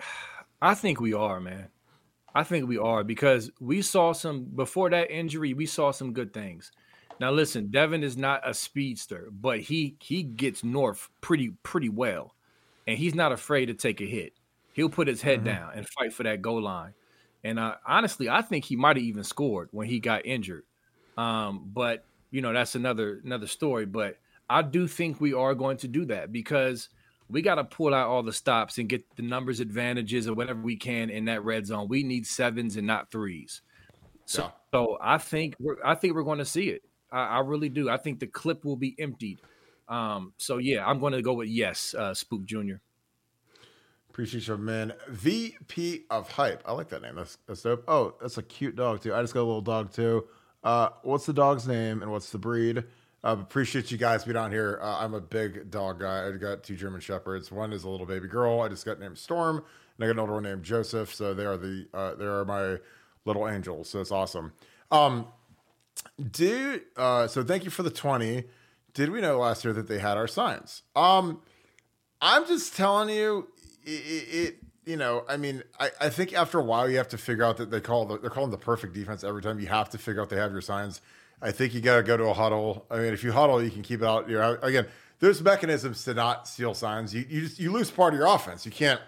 I think we are, man. I think we are because we saw some before that injury. We saw some good things. Now, listen, Devin is not a speedster, but he he gets north pretty pretty well, and he's not afraid to take a hit. He'll put his head mm-hmm. down and fight for that goal line. And uh, honestly, I think he might have even scored when he got injured. Um, but you know, that's another another story. But I do think we are going to do that because we got to pull out all the stops and get the numbers advantages or whatever we can in that red zone. We need sevens and not threes. So, yeah. so I think we're I think we're going to see it. I, I, really do. I think the clip will be emptied. Um, so yeah, I'm going to go with yes, uh, Spook Junior. Appreciate you, man. VP of Hype. I like that name. That's, that's dope. Oh, that's a cute dog, too. I just got a little dog, too. Uh, what's the dog's name and what's the breed? Uh, appreciate you guys being on here. Uh, I'm a big dog guy. I got two German Shepherds. One is a little baby girl. I just got named Storm, and I got an older one named Joseph. So they are the uh, they are my little angels. So it's awesome. Um, did uh, so thank you for the twenty. Did we know last year that they had our signs? Um, I'm just telling you, it, it, you know, I mean, I, I think after a while you have to figure out that they call the, they're calling the perfect defense every time. You have to figure out they have your signs. I think you got to go to a huddle. I mean, if you huddle, you can keep it out. You know, again, there's mechanisms to not steal signs. You you just you lose part of your offense. You can't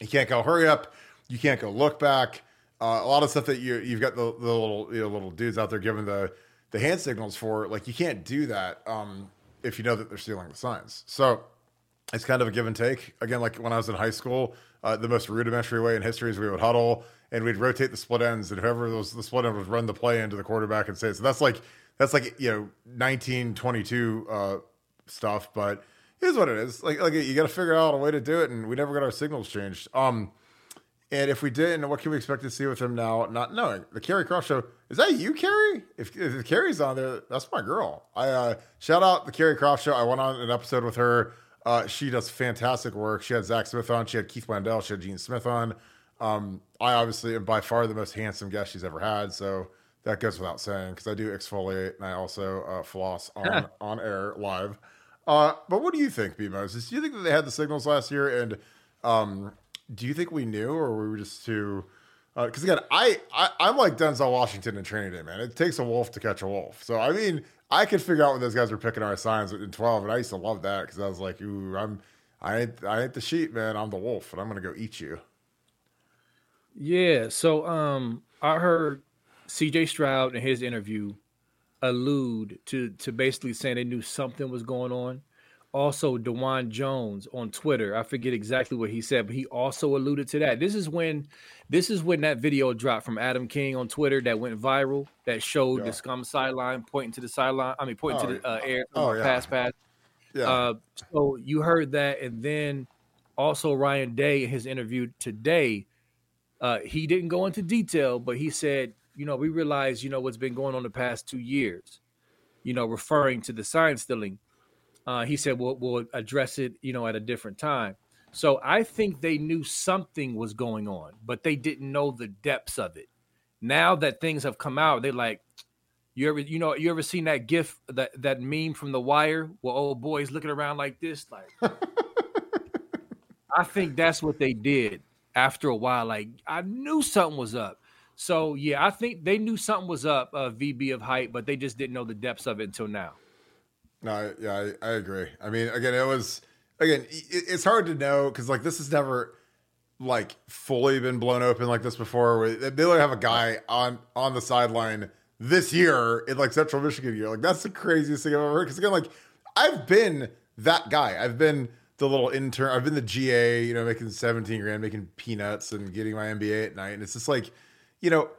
you can't go hurry up. You can't go look back. Uh, a lot of stuff that you you've got the, the little you know, little dudes out there giving the the hand signals for. Like you can't do that um, if you know that they're stealing the signs. So it's kind of a give and take. Again, like when I was in high school, uh, the most rudimentary way in history is we would huddle and we'd rotate the split ends, and whoever was the split end would run the play into the quarterback and say. So that's like that's like you know 1922 uh, stuff, but here's what it is. Like like you got to figure out a way to do it, and we never got our signals changed. Um, and if we didn't, what can we expect to see with him now? Not knowing the Carrie Croft show. Is that you, Carrie? If, if Carrie's on there, that's my girl. I uh, shout out the Carrie Croft show. I went on an episode with her uh, she does fantastic work. She had Zach Smith on. She had Keith Wendell. She had Gene Smith on. Um, I obviously am by far the most handsome guest she's ever had. So that goes without saying because I do exfoliate and I also uh, floss on on air live. Uh, but what do you think, B Moses? Do you think that they had the signals last year? And um, do you think we knew, or were we just too? Because uh, again, I, I I'm like Denzel Washington in Training Day, man. It takes a wolf to catch a wolf. So I mean, I could figure out when those guys were picking our signs in 12, and I used to love that because I was like, ooh, I'm, I ain't, I ain't the sheep, man. I'm the wolf, and I'm gonna go eat you. Yeah. So, um, I heard C.J. Stroud in his interview allude to to basically saying they knew something was going on also Dawand Jones on Twitter. I forget exactly what he said, but he also alluded to that. This is when this is when that video dropped from Adam King on Twitter that went viral that showed yeah. the scum sideline pointing to the sideline. I mean pointing oh, to the uh, air oh, yeah. pass pass. Yeah. Uh, so you heard that, and then also Ryan Day in his interview today, uh, he didn't go into detail, but he said, you know, we realize, you know, what's been going on the past two years, you know, referring to the sign stealing uh, he said we'll, we'll address it, you know, at a different time. So I think they knew something was going on, but they didn't know the depths of it. Now that things have come out, they're like, you ever, you know, you ever seen that gif, that that meme from The Wire, where old boys looking around like this, like. I think that's what they did after a while. Like I knew something was up. So yeah, I think they knew something was up, uh, VP of Hype, but they just didn't know the depths of it until now. No, yeah, I, I, agree. I mean, again, it was again, it, it's hard to know because like this has never like fully been blown open like this before. They literally have a guy on on the sideline this year in like Central Michigan year. Like that's the craziest thing I've ever heard. Because again, like I've been that guy. I've been the little intern. I've been the GA. You know, making seventeen grand, making peanuts, and getting my MBA at night. And it's just like, you know,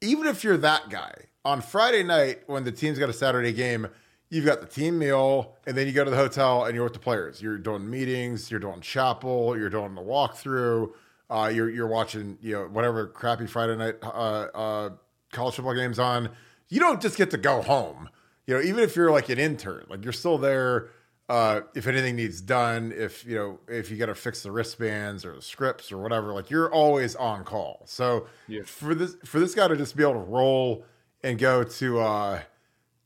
even if you're that guy on Friday night when the team's got a Saturday game you've got the team meal, and then you go to the hotel and you're with the players. You're doing meetings, you're doing chapel, you're doing the walkthrough, uh, you're you're watching you know whatever crappy Friday night uh, uh, college football games on. You don't just get to go home. You know, even if you're like an intern, like you're still there. Uh, if anything needs done, if you know, if you got to fix the wristbands or the scripts or whatever, like you're always on call. So yeah. for this for this guy to just be able to roll and go to uh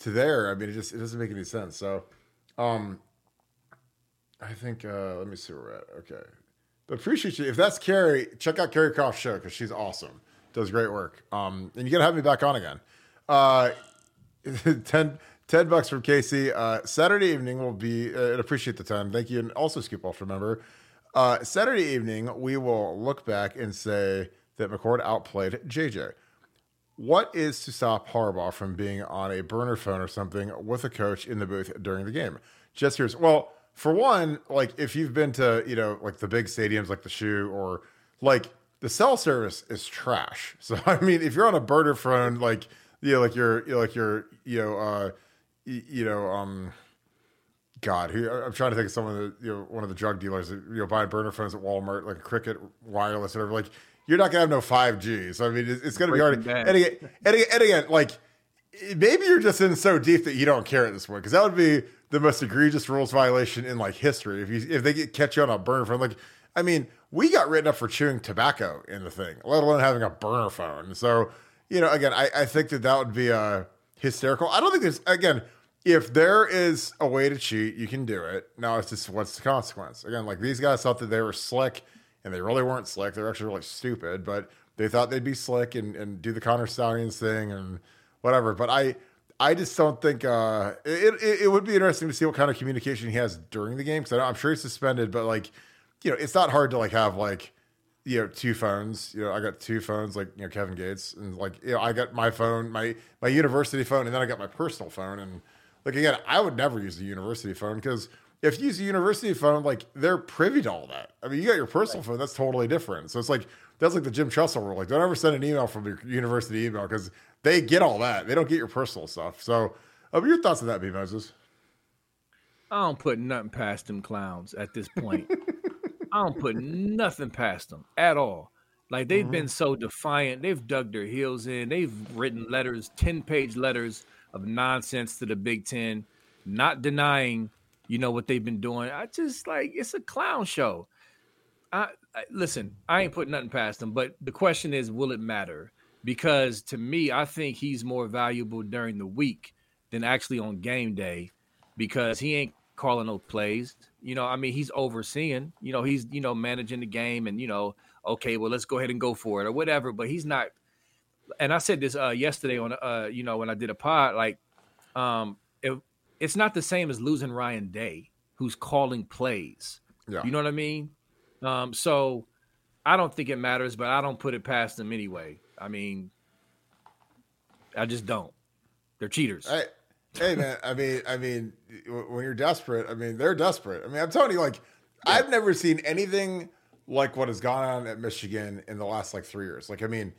to there. I mean, it just it doesn't make any sense. So, um, I think uh let me see where we're at. Okay, but appreciate you. If that's Carrie, check out Carrie Croft's show because she's awesome. Does great work. Um, and you gotta have me back on again. Uh, 10, 10 bucks from Casey. Uh, Saturday evening will be. Uh, appreciate the time. Thank you, and also Scoop Off. Remember, uh, Saturday evening we will look back and say that McCord outplayed JJ. What is to stop Harbaugh from being on a burner phone or something with a coach in the booth during the game? Just here's well, for one, like if you've been to you know like the big stadiums like the Shoe or like the cell service is trash. So I mean, if you're on a burner phone, like you know, like you're like you're you know uh you know um. God, who I'm trying to think of someone that you know, one of the drug dealers you know buying burner phones at Walmart, like Cricket Wireless, whatever. Like, you're not gonna have no 5G. So I mean, it's, it's gonna be hard. Breaking And again, and again, and again, like maybe you're just in so deep that you don't care at this point because that would be the most egregious rules violation in like history if you if they get catch you on a burner phone. Like, I mean, we got written up for chewing tobacco in the thing, let alone having a burner phone. So you know, again, I, I think that that would be uh, hysterical. I don't think there's again. If there is a way to cheat, you can do it. Now it's just what's the consequence? Again, like these guys thought that they were slick, and they really weren't slick. They're actually really stupid, but they thought they'd be slick and, and do the Connor Stalions thing and whatever. But I I just don't think uh, it, it it would be interesting to see what kind of communication he has during the game because I'm sure he's suspended, but like you know, it's not hard to like have like you know two phones. You know, I got two phones like you know Kevin Gates and like you know I got my phone, my my university phone, and then I got my personal phone. And like again, I would never use the university phone because if you use a university phone, like they're privy to all that. I mean, you got your personal phone, that's totally different. So it's like that's like the Jim Tressel rule. Like, don't ever send an email from your university email because they get all that. They don't get your personal stuff. So, uh, your thoughts on that, B Moses? I don't put nothing past them clowns at this point. I don't put nothing past them at all. Like they've been so defiant. They've dug their heels in. They've written letters, 10 page letters of nonsense to the Big Ten, not denying, you know, what they've been doing. I just like it's a clown show. I, I listen, I ain't putting nothing past them, but the question is, will it matter? Because to me, I think he's more valuable during the week than actually on game day because he ain't calling no plays. You know, I mean, he's overseeing, you know, he's, you know, managing the game and, you know, okay, well, let's go ahead and go for it or whatever. But he's not. And I said this uh, yesterday on, uh, you know, when I did a pod, like, um, it's not the same as losing Ryan Day, who's calling plays. Yeah. You know what I mean? Um, so I don't think it matters, but I don't put it past them anyway. I mean, I just don't. They're cheaters. I, hey man, I mean, I mean, when you're desperate, I mean, they're desperate. I mean, I'm telling you, like, I've never seen anything like what has gone on at Michigan in the last like three years. Like, I mean,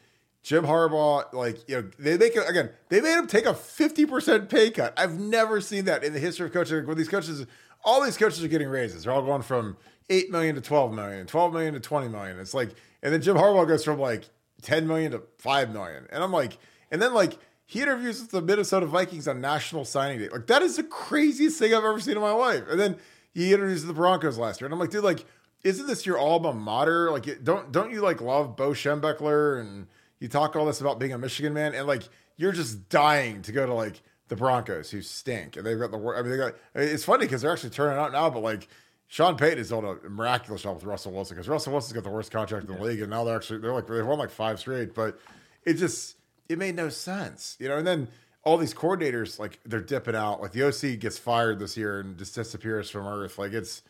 Jim Harbaugh, like, you know, they make again. They made him take a 50 percent pay cut. I've never seen that in the history of coaching. When these coaches, all these coaches are getting raises. They're all going from eight million to 12 million, 12 million to 20 million. It's like, and then Jim Harbaugh goes from like 10 million to 5 million. And I'm like, and then like he interviews with the Minnesota Vikings on National Signing Day. Like that is the craziest thing I've ever seen in my life. And then he interviews the Broncos last year, and I'm like, dude, like, isn't this your alma mater? Like, don't don't you like love Bo Schembechler and you talk all this about being a Michigan man, and like you're just dying to go to like the Broncos who stink, and they've got the I mean, they got. It's funny because they're actually turning out now, but like. Sean Payton has done a miraculous job with Russell Wilson because Russell Wilson's got the worst contract in the league, and now they're actually they're like they've won like five straight. But it just it made no sense, you know. And then all these coordinators like they're dipping out. Like the OC gets fired this year and just disappears from Earth. Like it's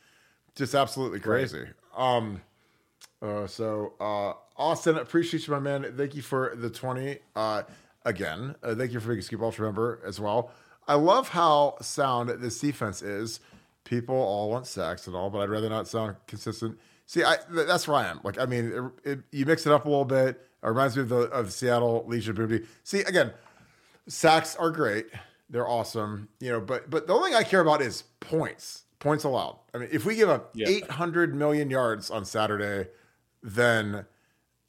just absolutely crazy. Um, uh, so uh, Austin, appreciate you, my man. Thank you for the twenty. Uh, again, uh, thank you for being a Scoop Ultra member as well. I love how sound this defense is. People all want sacks and all, but I'd rather not sound consistent. See, I th- that's where I am. Like, I mean, it, it, you mix it up a little bit. It reminds me of the of the Seattle Legion Booty. See, again, sacks are great. They're awesome, you know. But but the only thing I care about is points. Points allowed. I mean, if we give up Yeah. 800 million yards on Saturday, then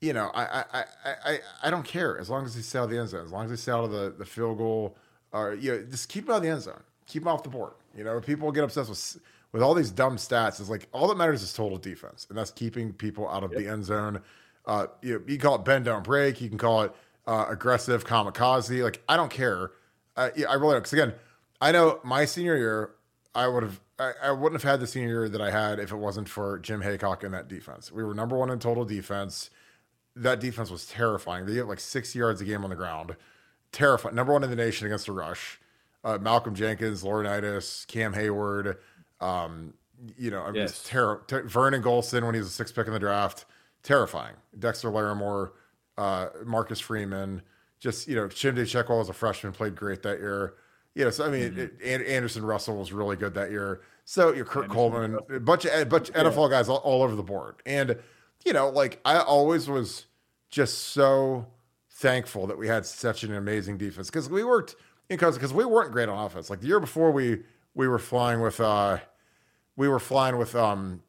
you know I I, I I I don't care as long as they stay out of the end zone, as long as they stay out of the the field goal, or you know, just keep them out of the end zone, keep them off the board. You know, people get obsessed with with all these dumb stats. It's like all that matters is total defense, and that's keeping people out of the end zone. Uh, you, know, you can call it bend don't break. You can call it uh, aggressive, kamikaze. Like I don't care. Uh, yeah, I really don't. Because again, I know my senior year, I would have, I, I wouldn't have had the senior year that I had if it wasn't for Jim Heacock and that defense. We were number one in total defense. That defense was terrifying. They get like six yards a game on the ground. Terrifying. Number one in the nation against the rush. Uh, Malcolm Jenkins, Laurinaitis, Cam Heyward. Um, you know, Yes. terror. Ter- Vernon Gholston when he was a six pick in the draft, terrifying. Dexter Larimore, uh, Marcus Freeman, just you know, Chimdi Chekwa was a freshman, played great that year. You know, so I mean, it, An- Anderson Russell was really good that year. So you're Kurt Coleman, a bunch of a bunch of NFL guys all, all over the board, and you know, like I always was just so thankful that we had such an amazing defense because we worked because because we weren't great on offense. Like the year before, we we were flying with uh we were flying with um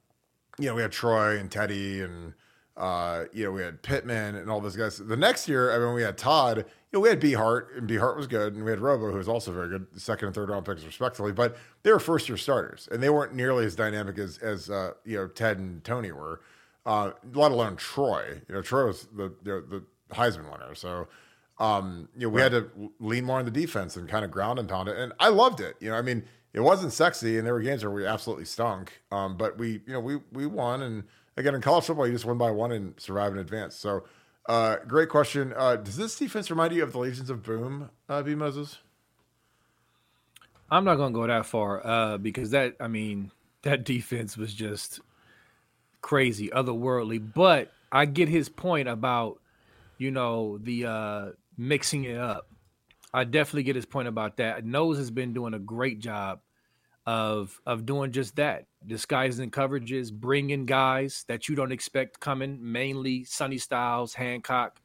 you know we had Troy and Teddy and uh you know we had Pittman and all those guys. The next year, I mean, we had Todd. You know, we had B Hart and B Hart was good, and we had Robo who was also very good, second and third round picks respectively. But they were first year starters, and they weren't nearly as dynamic as as uh, you know Ted and Tony were. Uh, let alone Troy. You know, Troy was the the, the Heisman winner, so um, you know, we had to lean more on the defense and kind of ground and pound it. And I loved it. You know, I mean, it wasn't sexy, and there were games where we absolutely stunk. Um, but we, you know, we we won. And again, in college football, you just win by one and survive in advance. So, uh, great question. Uh, does this defense remind you of the Legions of Boom, uh, B Moses? I'm not gonna go that far uh, because that I mean that defense was just crazy, otherworldly. But I get his point about you know the uh, mixing it up. I definitely get his point about that. Knowles has been doing a great job of of doing just that, disguising coverages, bringing guys that you don't expect coming. Mainly Sonny Styles, Hancock,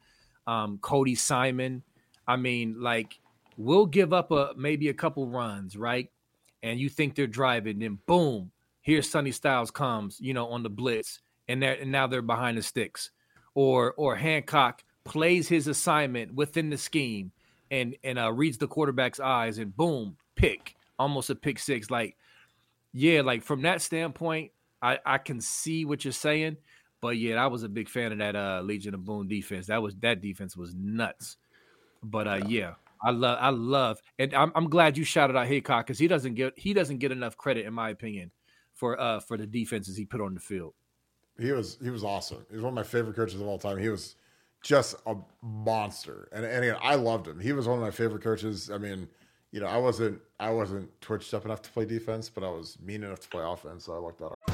um, Cody Simon. I mean, like we'll give up a maybe a couple runs, right? And you think they're driving, then boom, here's Sonny Styles comes, you know, on the blitz, and they and now they're behind the sticks, or or Hancock plays his assignment within the scheme and and uh, reads the quarterback's eyes, and boom, pick, almost a pick six. Like, yeah, like from that standpoint, I I can see what you're saying, but yeah, I was a big fan of that uh Legion of Boom defense. That was that defense was nuts. But uh, yeah, I love, I love, and I'm, I'm glad you shouted out Heacock because he doesn't get he doesn't get enough credit, in my opinion, for uh for the defenses he put on the field. He was he was awesome. He was one of my favorite coaches of all time. He was just a monster, and and again, I loved him. He was one of my favorite coaches. I mean, you know, I wasn't I wasn't twitched up enough to play defense, but I was mean enough to play offense. So I liked that.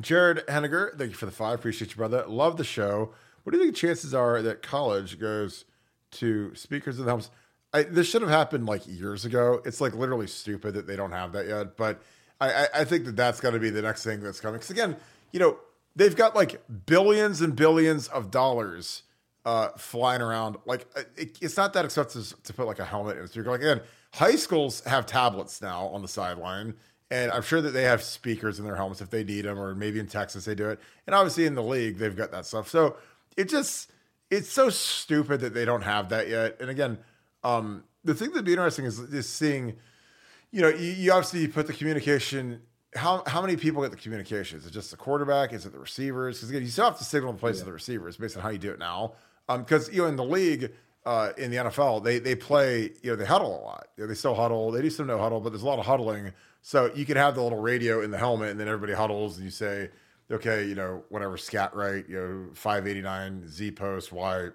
Jared Henniger, thank you for the five. Appreciate you, brother. Love the show. What do you think chances are that college goes to speakers in the homes? I, this should have happened like years ago. It's like literally stupid that they don't have that yet. But I, I, I think that that's going to be the next thing that's coming. Because again, you know, they've got like billions and billions of dollars uh, flying around. Like uh, it, it's not that expensive to put like a helmet in speaker. Like again, high schools have tablets now on the sideline. And I'm sure that they have speakers in their helmets if they need them, or maybe in Texas they do it. And obviously in the league, they've got that stuff. So it just, it's so stupid that they don't have that yet. And again, um, the thing that'd be interesting is, is seeing, you know, you, you obviously put the communication. How, how many people get the communication? Is it just the quarterback? Is it the receivers? Because again, you still have to signal the place of the receivers based on how you do it now. Because you know, in the league, uh, in the NFL, they they play, you know, they huddle a lot. You know, they still huddle. They do some no huddle, but there's a lot of huddling. So you could have the little radio in the helmet, and then everybody huddles, and you say, okay, you know, whatever, scat right, you know, 589 Z post, Y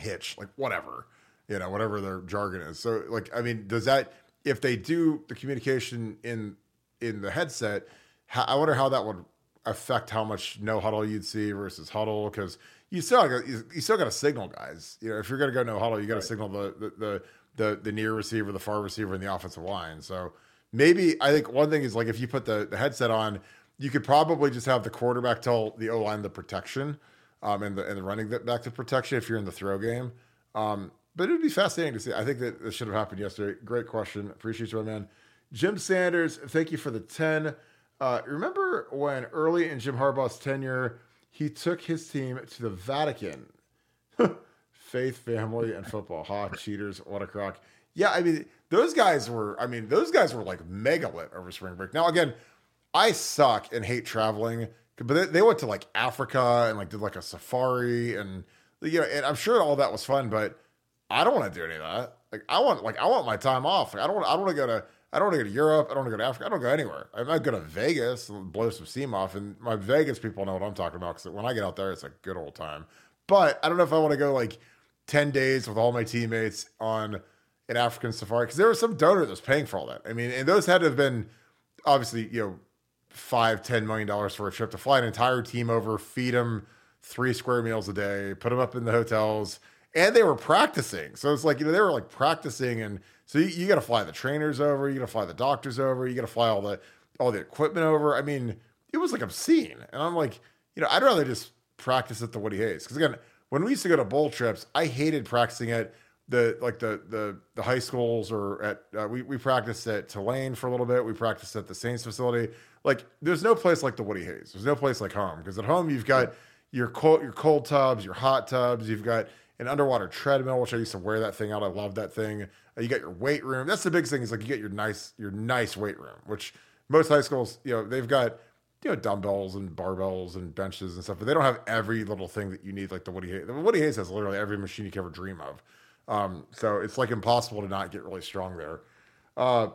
hitch, like whatever, you know, whatever their jargon is. So, like, I mean, does that if they do the communication in in the headset? I wonder how that would affect how much no huddle you'd see versus huddle because you still got, you, you still got to signal guys. You know, if you're going to go no huddle, you got to right. signal the, the the the the near receiver, the far receiver, and the offensive line. So maybe I think one thing is like if you put the, the headset on, you could probably just have the quarterback tell the O line the protection, um, and the and the running back to protection if you're in the throw game. Um, but it would be fascinating to see. I think that this should have happened yesterday. Great question. Appreciate you, my man. Jim Sanders, thank you for the 10. Uh, remember when early in Jim Harbaugh's tenure, he took his team to the Vatican? Faith, family, and football. Ha, cheaters. What a crock. Yeah, I mean, those guys were, I mean, those guys were like mega lit over spring break. Now, again, I suck and hate traveling, but they, they went to like Africa and like did like a safari and, you know, and I'm sure all that was fun, but I don't want to do any of that. Like I want like I want my time off. Like, I don't I don't want to go to I don't want to go to Europe. I don't want to go to Africa. I don't go anywhere. I might go to Vegas and blow some steam off. And my Vegas people know what I'm talking about because when I get out there, it's a good old time. But I don't know if I want to go like 10 days with all my teammates on an African safari because there was some donor that was paying for all that. I mean, and those had to have been obviously, you know, five, ten million dollars for a trip to fly an entire team over, feed them three square meals a day, put them up in the hotels and they were practicing. So it's like, you know, they were like practicing. And so you, you got to fly the trainers over, you got to fly the doctors over, you got to fly all the, all the equipment over. I mean, it was like obscene. And I'm like, you know, I'd rather just practice at the Woody Hayes. Cause again, when we used to go to bowl trips, I hated practicing at the, like the, the, the high schools or at, uh, we, we practiced at Tulane for a little bit. We practiced at the Saints facility. Like there's no place like the Woody Hayes. There's no place like home. Cause at home you've got your cold, your cold tubs, your hot tubs, you've got, an underwater treadmill, which I used to wear that thing out. I love that thing. Uh, you got your weight room. That's the big thing is like you get your nice your nice weight room, which most high schools, you know, they've got you know dumbbells and barbells and benches and stuff, but they don't have every little thing that you need. Like the Woody Hayes, the Woody Hayes has literally every machine you can ever dream of. Um, so it's like impossible to not get really strong there. Uh,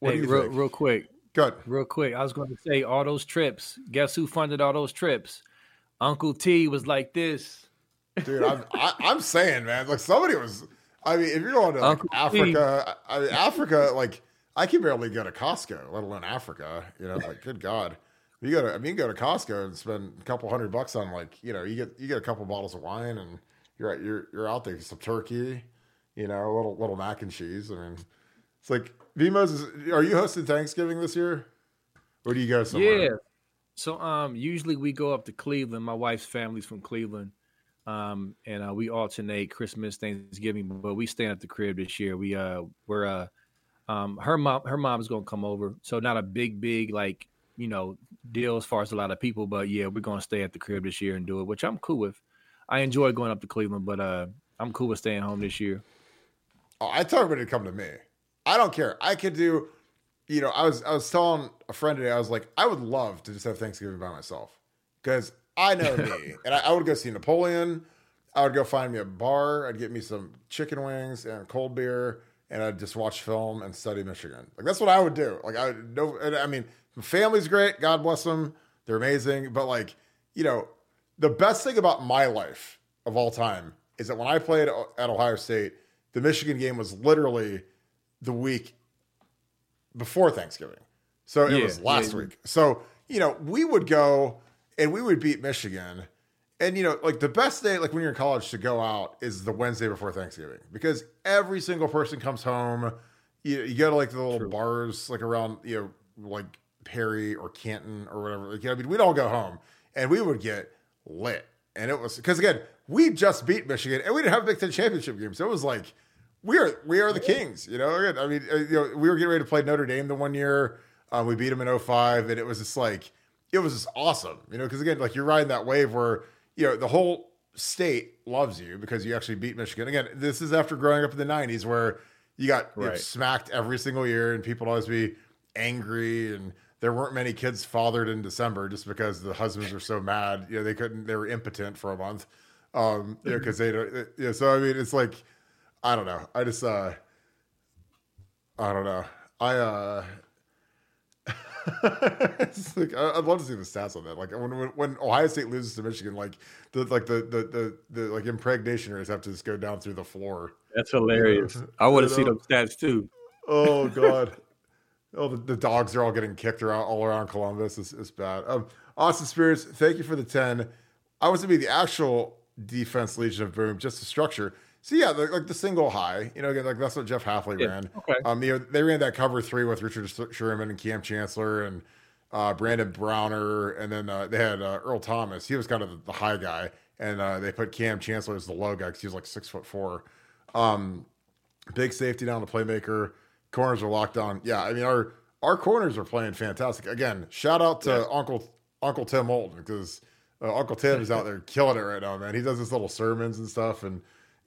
what hey, do you real, think? real quick? Good. Real quick. I was going to say all those trips. Guess who funded all those trips? Uncle T was like this dude. I'm I, am saying, man, like somebody was. I mean, if you're going to like, Africa, I mean, Africa, like I can barely go to Costco, let alone Africa. You know, like good God, you go to I mean, you go to Costco and spend a couple hundred bucks on like you know, you get you get a couple bottles of wine and you're at you're you're out there some turkey, you know, a little little mac and cheese. I mean, it's like Vimos. Are you hosting Thanksgiving this year, or do you go somewhere? Yeah. So um, usually we go up to Cleveland. My wife's family's from Cleveland um, and uh, we alternate Christmas, Thanksgiving, but we stay at the crib this year. We uh, we're uh, um, her mom, her mom's gonna come over, so not a big, big like you know deal as far as a lot of people, but yeah, we're gonna stay at the crib this year and do it, which I'm cool with. I enjoy going up to Cleveland, but uh, I'm cool with staying home this year. Oh, I told everybody to come to me. I don't care. I could do. You know, I was I was telling a friend today. I was like, I would love to just have Thanksgiving by myself because I know me, and I, I, would go see Napoleon. I would go find me a bar. I'd get me some chicken wings and cold beer, and I'd just watch film and study Michigan. Like that's what I would do. Like I know, I mean, family's great. God bless them. They're amazing. But like, you know, the best thing about my life of all time is that when I played at Ohio State, the Michigan game was literally the week before Thanksgiving. So it yeah, was last yeah. week. So, you know, we would go and we would beat Michigan. And you know, like the best day, like when you're in college, to go out is the Wednesday before Thanksgiving because every single person comes home. You, you go to like the little True. bars, like around you know, like Perry or Canton or whatever. Like, I mean, we'd all go home and we would get lit. And it was because again, we just beat Michigan and we didn't have a Big Ten championship game, so it was like we are we are the Kings. You know, I mean, uh, you know, we were getting ready to play Notre Dame the one year. Um, we beat them in 05, and it was just like it was just awesome, you know, because again, like you're riding that wave where, you know, the whole state loves you because you actually beat Michigan. Again, this is after growing up in the 90s where you got right. you know, smacked every single year and people always be angry and there weren't many kids fathered in December just because the husbands were so mad. You know, they couldn't, they were impotent for a month. Um, you know, because they don't, yeah. So, I mean, it's like, I don't know. I just, uh, I don't know. I, uh, like, I'd love to see the stats on that. Like when, when when Ohio State loses to Michigan, like the like the the the, the like impregnation rates have to just go down through the floor. That's hilarious. I want to You see know? those stats too. Oh God. oh, the, the dogs are all getting kicked around all around Columbus. It's, it's bad. Um, Austin Spears, thank you for the ten. I was to be the actual defense Legion of Boom, just the structure. So yeah, like, like the single high, you know, again, like that's what Jeff Hafley Yeah, ran. okay. Um, you know, they ran that cover three with Richard Sherman and Kam Chancellor and uh, Brandon Browner, and then uh, they had uh, Earl Thomas. He was kind of the, the high guy, and uh, they put Kam Chancellor as the low guy because he was like six foot four. Um, big safety down the playmaker. Corners are locked down. Yeah, I mean our our corners are playing fantastic. Again, shout out to Uncle Uncle Tim Walton because uh, Uncle Tim is out there killing it right now, man. He does his little sermons and stuff, and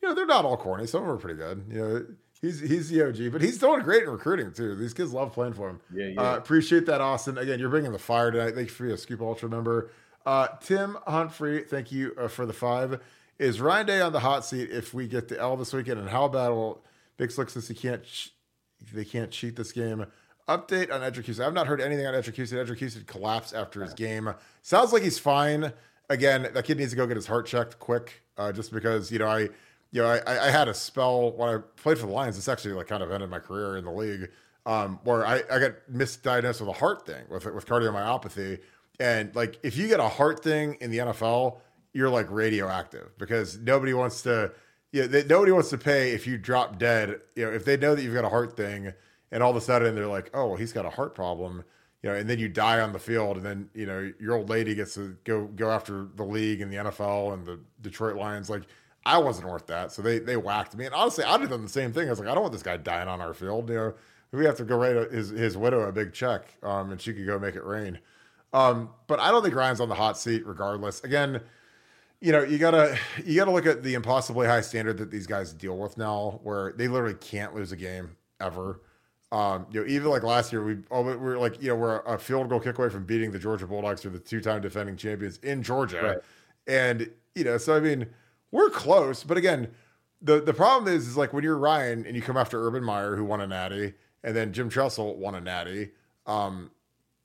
you know they're not all corny. Some of them are pretty good. You know, he's he's the OG, but he's doing great in recruiting too. These kids love playing for him. Yeah, yeah. Uh, appreciate that, Austin. Again, you're bringing the fire tonight. Thank you for being a Scoop Ultra member. Uh, Tim Humphrey, thank you uh, for the five. Is Ryan Day on the hot seat if we get the L this weekend? And how bad will Bix Slick since he can't ch- they can't cheat this game? Update on Eddrick Houston. I've not heard anything on Eddrick Houston. Eddrick Houston collapsed after his game. Sounds like he's fine. Again, that kid needs to go get his heart checked quick. Uh, just because you know I, you know I, I had a spell when I played for the Lions. This actually like kind of ended my career in the league. Um, where I, I got misdiagnosed with a heart thing with with cardiomyopathy, and like if you get a heart thing in the NFL, you're like radioactive because nobody wants to. Yeah, they, nobody wants to pay if you drop dead. You know, if they know that you've got a heart thing, and all of a sudden they're like, "Oh, well, he's got a heart problem," you know, and then you die on the field, and then you know your old lady gets to go go after the league and the NFL and the Detroit Lions. Like, I wasn't worth that, so they they whacked me. And honestly, I'd have done the same thing. I was like, I don't want this guy dying on our field. You know, we have to go write his his widow a big check, um, and she could go make it rain. Um, but I don't think Ryan's on the hot seat regardless. Again, you know, you gotta you gotta look at the impossibly high standard that these guys deal with now, where they literally can't lose a game ever. Um, you know, even like last year, we oh, we we're like you know we're a field goal kick away from beating the Georgia Bulldogs, who are the two time defending champions in Georgia, Right. and you know, so I mean, we're close, but again, the the problem is is like when you're Ryan and you come after Urban Meyer, who won a natty, and then Jim Tressel won a natty. Um,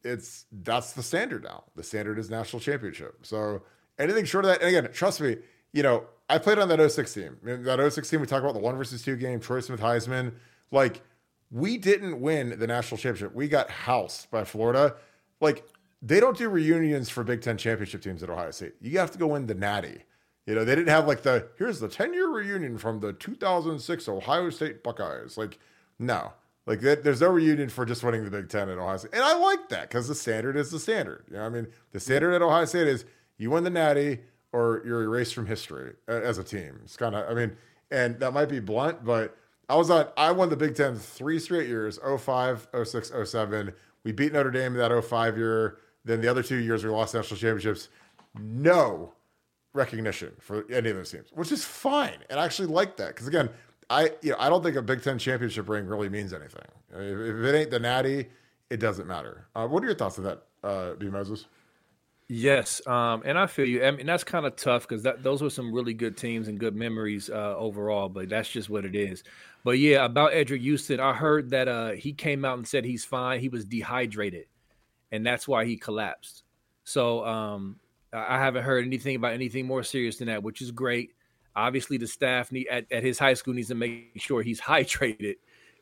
it's that's the standard now. The standard is national championship. So anything short of that, and again, trust me, you know, I played on that 06 team. That 06 team, we talk about the one versus two game, Troy Smith Heisman. Like, we didn't win the national championship. We got housed by Florida. Like, they don't do reunions for Big Ten championship teams at Ohio State. You have to go win the natty. You know, they didn't have like the here's the 10 year reunion from the 2006 Ohio State Buckeyes. Like, no, like that, there's no reunion for just winning the Big Ten at Ohio State. And I like that because the standard is the standard. You know, I mean, the standard at Ohio State is you win the natty or you're erased from history as a team. It's kind of, I mean, and that might be blunt, but I was on, I won the Big Ten three straight years 05, 06, 07. We beat Notre Dame in that 05 year. Then the other two years we lost national championships. No recognition for any of those teams, which is fine. And I actually like that because again, I you know I don't think a Big Ten championship ring really means anything. If, if it ain't the Natty, it doesn't matter. Uh, what are your thoughts on that, uh, B Moses? Yes, um, and I feel you. I mean, that's kind of tough because that those were some really good teams and good memories uh, overall. But that's just what it is. But yeah, about Eddrick Houston, I heard that uh, he came out and said he's fine. He was dehydrated, and that's why he collapsed. So um, I haven't heard anything about anything more serious than that, which is great. Obviously, the staff need, at, at his high school needs to make sure he's hydrated.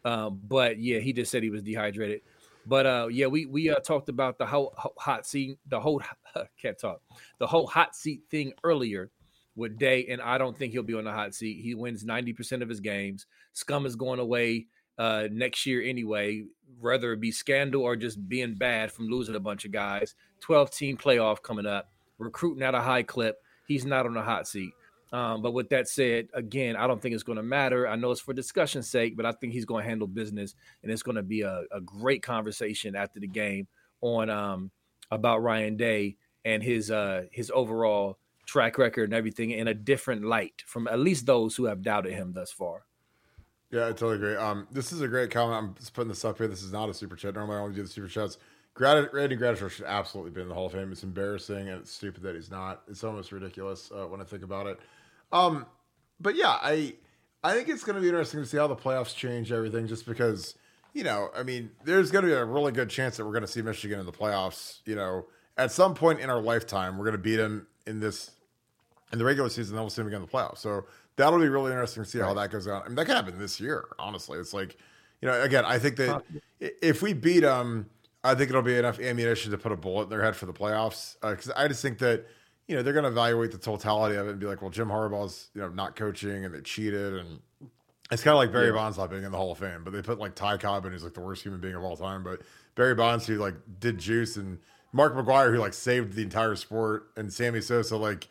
Um, but yeah, he just said he was dehydrated. But uh, yeah, we we uh, talked about the whole hot seat, the whole can't talk, the whole hot seat thing earlier with Day, and I don't think he'll be on the hot seat. He wins ninety percent of his games. Scum is going away uh, next year anyway, whether it be scandal or just being bad from losing a bunch of guys. Twelve team playoff coming up, recruiting at a high clip. He's not on the hot seat. Um, but with that said, again, I don't think it's going to matter. I know it's for discussion's sake, but I think he's going to handle business, and it's going to be a, a great conversation after the game on um, about Ryan Day and his uh, his overall track record and everything in a different light from at least those who have doubted him thus far. Yeah, I totally agree. Um, this is a great comment. I'm just putting this up here. This is not a super chat. Normally, I only do the super chats. Grad- Randy Gradishar should absolutely be in the Hall of Fame. It's embarrassing and it's stupid that he's not. It's almost ridiculous uh, when I think about it. Um, but yeah, I I think it's going to be interesting to see how the playoffs change everything. Just because you know, I mean, there's going to be a really good chance that we're going to see Michigan in the playoffs. You know, at some point in our lifetime, we're going to beat them in this in the regular season. Then we'll see them again in the playoffs. So that'll be really interesting to see how that goes on. I mean, that could happen this year. Honestly, it's like, you know, again, I think that if we beat them, I think it'll be enough ammunition to put a bullet in their head for the playoffs. Because uh, I just think that you know they're going to evaluate the totality of it and be like, well, Jim Harbaugh's you know not coaching and they cheated and it's kind of like Barry yeah. Bonds not being in the Hall of Fame, but they put like Ty Cobb in, who's like the worst human being of all time. But Barry Bonds, who like did juice, and Mark McGwire, who like saved the entire sport, and Sammy Sosa, like,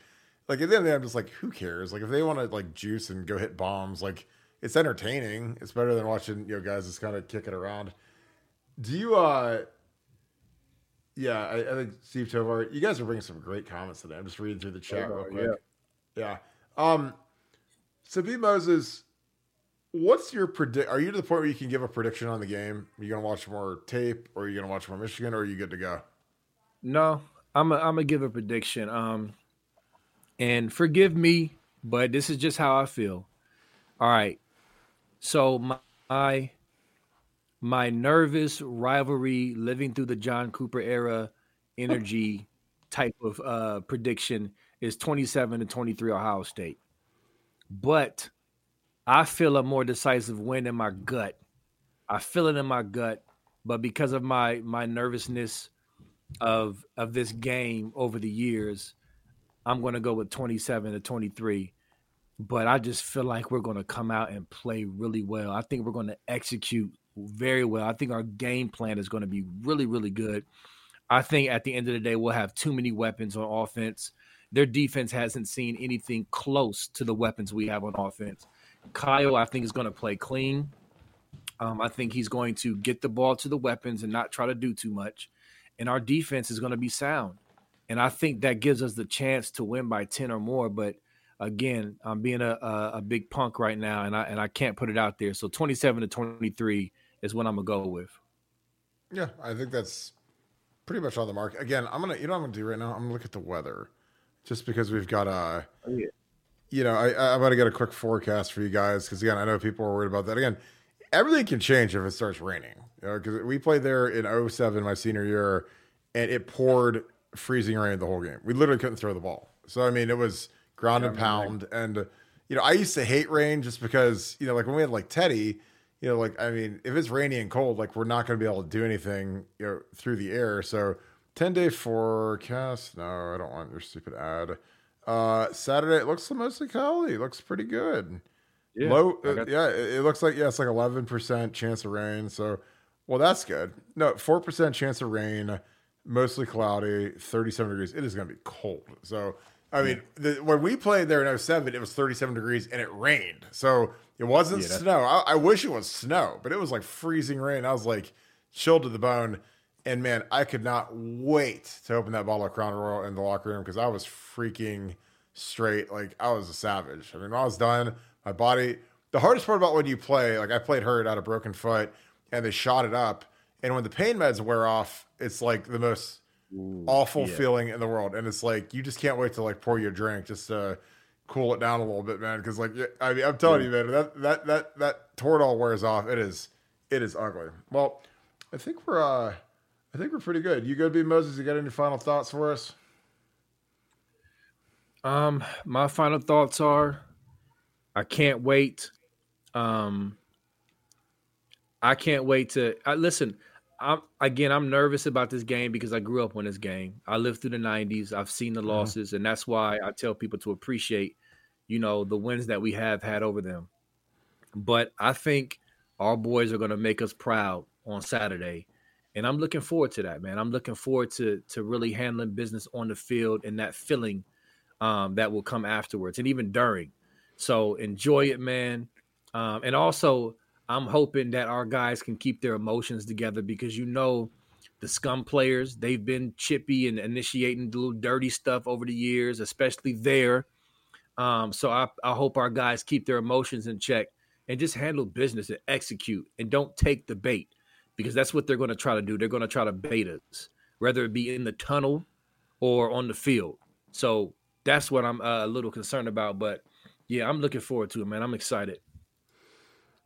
like at the end of the day, I'm just like, who cares? Like, if they want to like juice and go hit bombs, like, it's entertaining. It's better than watching you know guys just kind of kicking around. Do you? uh Yeah, I, I think Steve Tovar, you guys are bringing some great comments today. I'm just reading through the chat real quick. Yeah. yeah. Um. So B Moses What's your predict? Are you to the point where you can give a prediction on the game? Are you gonna watch more tape, or are you gonna watch more Michigan, or are you good to go? No, I'm a, I'm gonna give a prediction. Um, and forgive me, but this is just how I feel. All right, so my my nervous rivalry, living through the John Cooper era, energy type of uh, prediction is 27 to 23 Ohio State, but I feel a more decisive win in my gut. I feel it in my gut, but because of my my nervousness of of this game over the years, I'm going to go with 27 to 23. But I just feel like we're going to come out and play really well. I think we're going to execute very well. I think our game plan is going to be really really good. I think at the end of the day we'll have too many weapons on offense. Their defense hasn't seen anything close to the weapons we have on offense. Kyle, I think, is going to play clean. Um, I think he's going to get the ball to the weapons and not try to do too much. And our defense is going to be sound. And I think that gives us the chance to win by 10 or more. But again, I'm being a, a, a big punk right now, and I and I can't put it out there. So 27 to 23 is what I'm gonna go with. Yeah, I think that's pretty much on the mark. Again, I'm gonna you know what I'm gonna do right now. I'm gonna look at the weather, just because we've got a oh, yeah you know, I, I'm to get a quick forecast for you guys because again, I know people are worried about that. Again, everything can change if it starts raining. You know, because we played there in 07, my senior year, and it poured freezing rain the whole game. We literally couldn't throw the ball. So I mean, it was ground and pound. And you know, I used to hate rain just because you know, like when we had like Teddy, you know, like I mean, if it's rainy and cold, like we're not going to be able to do anything, you know, through the air. So ten day forecast. No, I don't want your stupid ad. Uh, Saturday it looks mostly cloudy. It looks pretty good. Yeah, Low, uh, yeah, it, it, looks like yeah, it's like eleven percent chance of rain. So, well, that's good. No, four percent chance of rain, mostly cloudy, thirty-seven degrees. It is going to be cold. So, I mean, the, when we played there in 07, it was thirty-seven degrees and it rained. So it wasn't yeah, snow. I, I wish it was snow, but it was like freezing rain. I was like chilled to the bone. And man, I could not wait to open that bottle of Crown Royal in the locker room because I was freaking straight. Like I was a savage. I mean, when I was done, my body. The hardest part about when you play, like I played hurt out a broken foot, and they shot it up. And when the pain meds wear off, it's like the most Ooh, awful yeah. feeling in the world. And it's like you just can't wait to like pour your drink just to cool it down a little bit, man. Because like I mean, I'm telling yeah. you, man, that that that that Toradol wears off. It is it is ugly. Well, I think we're uh I think we're pretty good. You good, B Moses? You got any final thoughts for us? Um, my final thoughts are I can't wait. Um I can't wait to I, listen. I'm again. I'm nervous about this game because I grew up on this game. I lived through the '90s. I've seen the mm-hmm. losses, and that's why I tell people to appreciate, you know, the wins that we have had over them. But I think our boys are going to make us proud on Saturday, and I'm looking forward to that, man. I'm looking forward to to really handling business on the field and that feeling um, that will come afterwards and even during. So enjoy it, man. Um, and also, I'm hoping that our guys can keep their emotions together because you know the scum players they've been chippy and initiating the little dirty stuff over the years, especially there. Um, so I, I hope our guys keep their emotions in check and just handle business and execute and don't take the bait because that's what they're going to try to do. They're going to try to bait us, whether it be in the tunnel or on the field. So that's what I'm uh, a little concerned about. But yeah, I'm looking forward to it, man. I'm excited.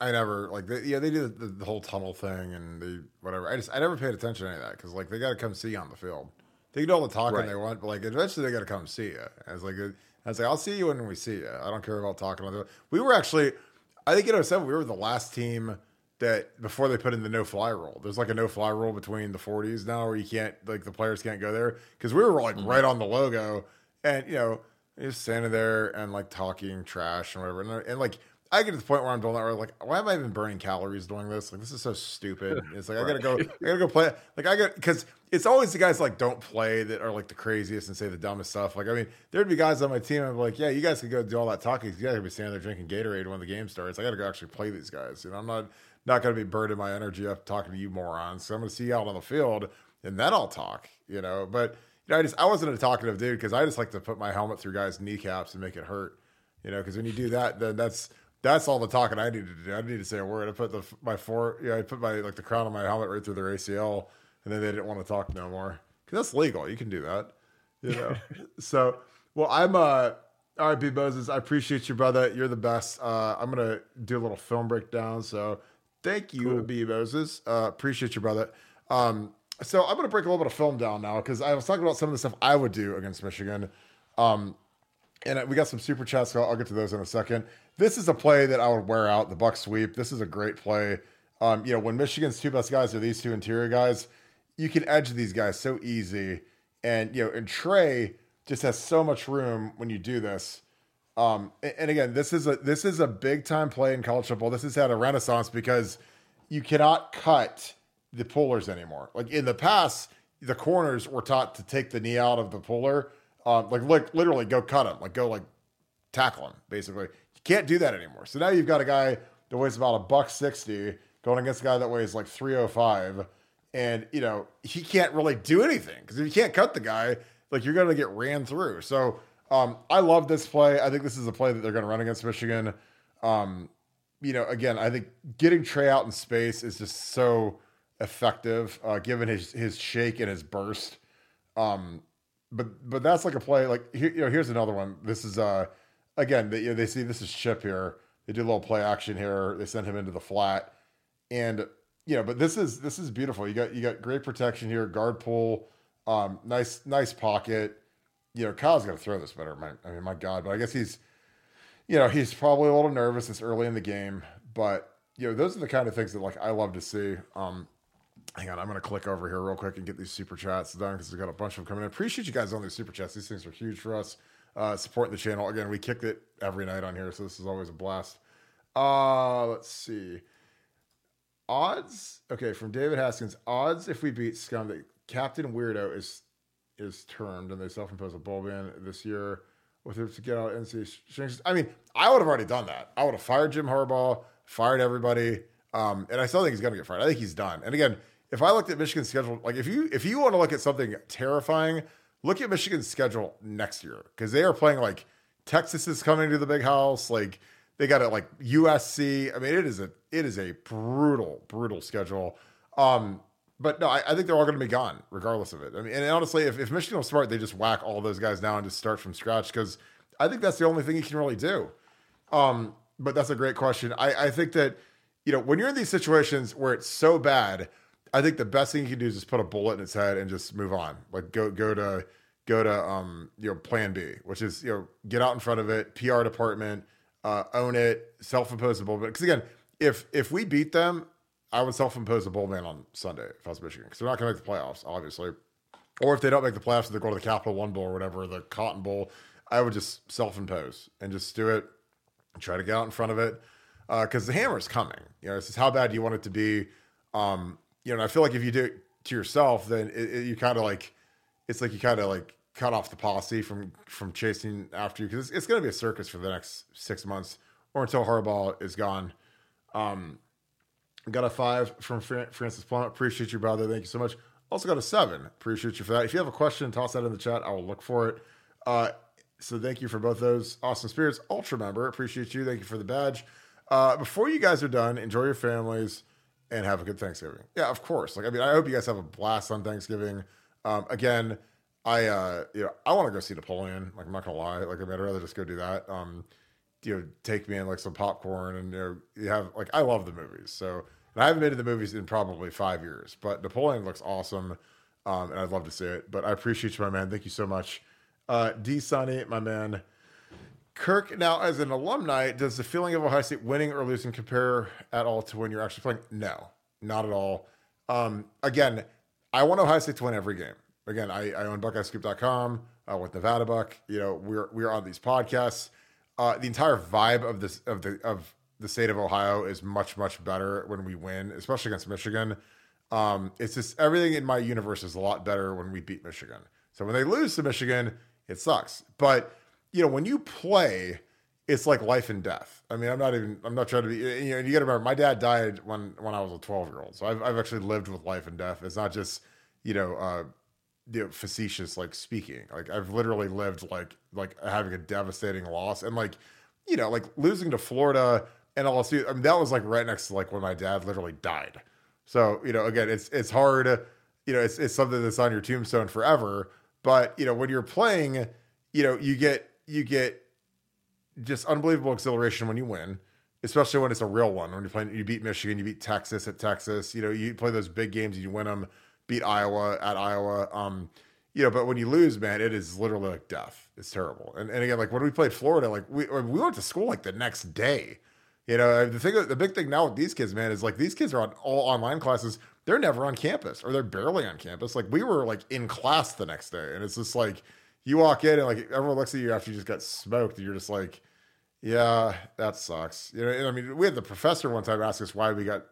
I never like they, yeah they do the, the whole tunnel thing and they whatever. I just I never paid attention to any of that because like they got to come see you on the field. They can do all the talking Right. they want, but like eventually they got to come see you. I was like, I was like, I'll see you when we see you. I don't care about talking on the. We were actually, I think in 07, we were the last team that before they put in the no fly rule. There's like a no fly rule between the 40s now where you can't like the players can't go there because we were like mm-hmm. right on the logo and you know just standing there and like talking trash and whatever and, and like. I get to the point where I'm doing that where like, why am I even burning calories doing this? Like, this is so stupid. It's like I gotta go, I gotta go play. Like I got because it's always the guys like don't play that are like the craziest and say the dumbest stuff. Like I mean, there'd be guys on my team. I'm like, yeah, you guys could go do all that talking. You guys could be standing there drinking Gatorade when the game starts. I gotta go actually play these guys. You know, I'm not not gonna be burning my energy up talking to you morons. So I'm gonna see you out on the field and then I'll talk. You know, but you know, I just I wasn't a talkative dude because I just like to put my helmet through guys' kneecaps and make it hurt. You know, because when you do that, then that's that's all the talking I needed to do. I didn't need to say a word. I put the my four, yeah, I put my like the crown of my helmet right through their ACL, and then they didn't want to talk no more because that's legal. You can do that, you know. so, well, I'm uh, all right, B Moses. I appreciate you, brother. You're the best. Uh, I'm gonna do a little film breakdown. So, thank you, B Moses. Uh, appreciate you, brother. Um, so I'm gonna break a little bit of film down now because I was talking about some of the stuff I would do against Michigan. Um, and we got some super chats. So I'll get to those in a second. This is a play that I would wear out the buck sweep. This is a great play. Um, you know, when Michigan's two best guys are these two interior guys, you can edge these guys so easy. And you know, and Trey just has so much room when you do this. Um, and, and again, this is a this is a big time play in college football. This has had a renaissance because you cannot cut the pullers anymore. Like in the past, the corners were taught to take the knee out of the puller, um, like like literally go cut him, like go like tackle him. Basically, you can't do that anymore. So now you've got a guy that weighs about a buck sixty going against a guy that weighs like three oh five, and you know he can't really do anything because if you can't cut the guy, like you're going to get ran through. So um, I love this play. I think this is a play that they're going to run against Michigan. Um, you know, again, I think getting Trey out in space is just so effective, uh, given his his shake and his burst. Um, but but that's like a play. Like here, you know, here's another one. This is uh again they you know, they see this is Chip here. They do a little play action here. They send him into the flat, and you know, but this is this is beautiful. You got you got great protection here, guard pull, um, nice nice pocket. You know, Kyle's to throw this better. My, I mean, my God, but I guess he's you know, he's probably a little nervous. It's early in the game, but you know, those are the kind of things that like I love to see. Um, hang on, I'm gonna click over here real quick and get these super chats done because we've got a bunch of them coming in. Appreciate you guys on these super chats. These things are huge for us. Uh, supporting the channel again. We kicked it every night on here, so this is always a blast. Uh, let's see. Odds. Okay, from David Haskins. Odds if we beat Scum that Captain Weirdo is is termed and they self-impose a bowl ban this year with it to get out NC. I mean, I would have already done that. I would have fired Jim Harbaugh, fired everybody, um, and I still think he's going to get fired. I think he's done. And again, if I looked at Michigan's schedule, like if you if you want to look at something terrifying, look at Michigan's schedule next year because they are playing like Texas is coming to the big house, like. They got it like USC. I mean, it is a it is a brutal, brutal schedule. Um, but no, I, I think they're all going to be gone, regardless of it. I mean, and honestly, if, if Michigan was smart, they just whack all those guys down and just start from scratch because I think that's the only thing you can really do. Um, but that's a great question. I, I think that you know when you're in these situations where it's so bad, I think the best thing you can do is just put a bullet in its head and just move on. Like go go to go to um you know plan B, which is you know get out in front of it, PR department, uh, own it, self-imposable. But because again, if if we beat them, I would self-impose a bowl ban on Sunday if I was Michigan because they're not going to make the playoffs, obviously. Or if they don't make the playoffs, they go to the Capital One Bowl or whatever, the Cotton Bowl. I would just self-impose and just do it. Try to get out in front of it because the hammer is coming. You know, this is how bad do you want it to be. Um, you know, I feel like if you do it to yourself, then it, it, you kind of like it's like you kind of like cut off the policy from from chasing after you because it's, it's going to be a circus for the next six months or until Harbaugh is gone. Um, got a five from Fran- Francis Plum. Appreciate you, brother. Thank you so much. Also got a seven. Appreciate you for that. If you have a question, toss that in the chat. I will look for it. Uh, so thank you for both those awesome spirits. Ultra member, appreciate you. Thank you for the badge. Uh, before you guys are done, enjoy your families and have a good Thanksgiving. Yeah, of course. Like I mean, I hope you guys have a blast on Thanksgiving. Um, again, I uh, you know I want to go see Napoleon. Like I'm not gonna lie. Like I mean, I'd rather just go do that. Um, you know, take me in like some popcorn and you know you have like I love the movies. So and I haven't been to the movies in probably five years, but Napoleon looks awesome. Um, and I'd love to see it. But I appreciate you, my man. Thank you so much. Uh, D Sunny, my man. Kirk, now as an alumni, does the feeling of Ohio State winning or losing compare at all to when you're actually playing? No, not at all. Um, again, I want Ohio State to win every game. Again, I, I own BuckEyeScoop.com uh, with Nevada Buck. You know, we're we're on these podcasts. Uh, the entire vibe of this of the of the state of Ohio is much much better when we win, especially against Michigan. Um, it's just everything in my universe is a lot better when we beat Michigan. So when they lose to Michigan, it sucks. But you know, when you play, it's like life and death. I mean, I'm not even, I'm not trying to be, you know, you got to remember, my dad died when, when I was a 12 year old. So I've, I've actually lived with life and death. It's not just, you know, uh, you know, facetious, like speaking, like I've literally lived like, like having a devastating loss and like, you know, like losing to Florida and LSU. I mean, that was like right next to like when my dad literally died. So, you know, again, it's, it's hard, you know, it's, it's something that's on your tombstone forever. But, you know, when you're playing, you know, you get, you get just unbelievable exhilaration when you win, especially when it's a real one. When you play, you beat Michigan, you beat Texas at Texas. You know, you play those big games, you win them. Beat Iowa at Iowa. Um, you know, but when you lose, man, it is literally like death. It's terrible. And and again, like when we played Florida, like we we went to school like the next day. You know, the thing, the big thing now with these kids, man, is like these kids are on all online classes. They're never on campus, or they're barely on campus. Like we were like in class the next day, and it's just like you walk in and like everyone looks at you after you just got smoked, and you're just like, yeah, that sucks. You know, and I mean, we had the professor one time ask us why we got,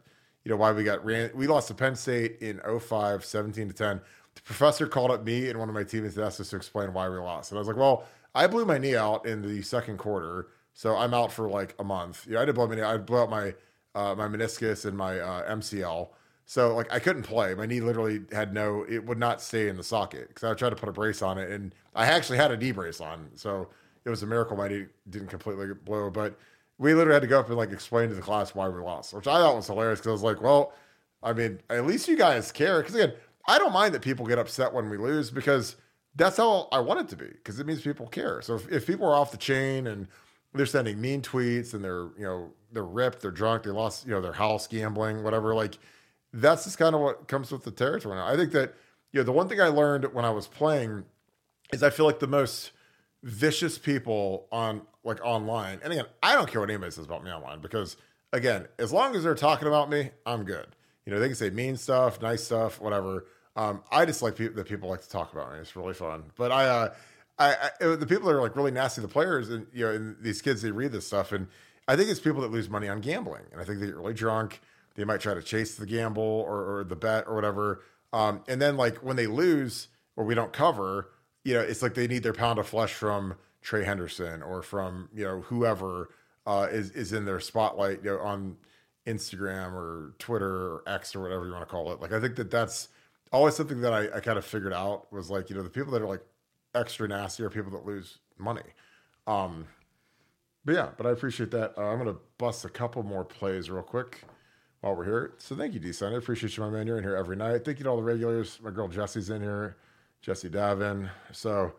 you know, why we got ran. We lost to Penn State in 05, 17 to 10. The professor called up me and one of my teammates and asked us to explain why we lost. And I was like, well, I blew my knee out in the second quarter, so I'm out for like a month. Yeah, I did blow my knee. I blew out my uh, my meniscus and my uh, MCL. So like I couldn't play. My knee literally had no. It would not stay in the socket because I tried to put a brace on it, and I actually had a knee brace on. So it was a miracle my knee didn't completely blow. But we literally had to go up and like explain to the class why we lost, which I thought was hilarious because I was like, well, I mean, at least you guys care. Because again, I don't mind that people get upset when we lose because that's how I want it to be because it means people care. So if, if people are off the chain and they're sending mean tweets and they're you know they're ripped, they're drunk, they lost you know their house gambling, whatever, like that's just kind of what comes with the territory. Now. I think that you know the one thing I learned when I was playing is I feel like the most vicious people on like online, and again, I don't care what anybody says about me online because again, as long as they're talking about me, I'm good. You know, they can say mean stuff, nice stuff, whatever. Um, I just like pe- that people like to talk about me. It's really fun. But I, uh, I, I, the people that are like really nasty, the players, and you know, and these kids, they read this stuff, and I think it's people that lose money on gambling, and I think they get really drunk. They might try to chase the gamble or, or the bet or whatever, um, and then like when they lose or we don't cover, you know, it's like they need their pound of flesh from Trey Henderson or from you know whoever uh, is is in their spotlight, you know, on Instagram or Twitter or X or whatever you want to call it. Like I think that that's always something that I, I kind of figured out was like you know the people that are like extra nasty are people that lose money. Um, but yeah, but I appreciate that. Uh, I'm gonna bust a couple more plays real quick while we're here. So thank you, D I appreciate you, my man. You're in here every night. Thank you to all the regulars. My girl Jesse's in here, Jesse Davin. So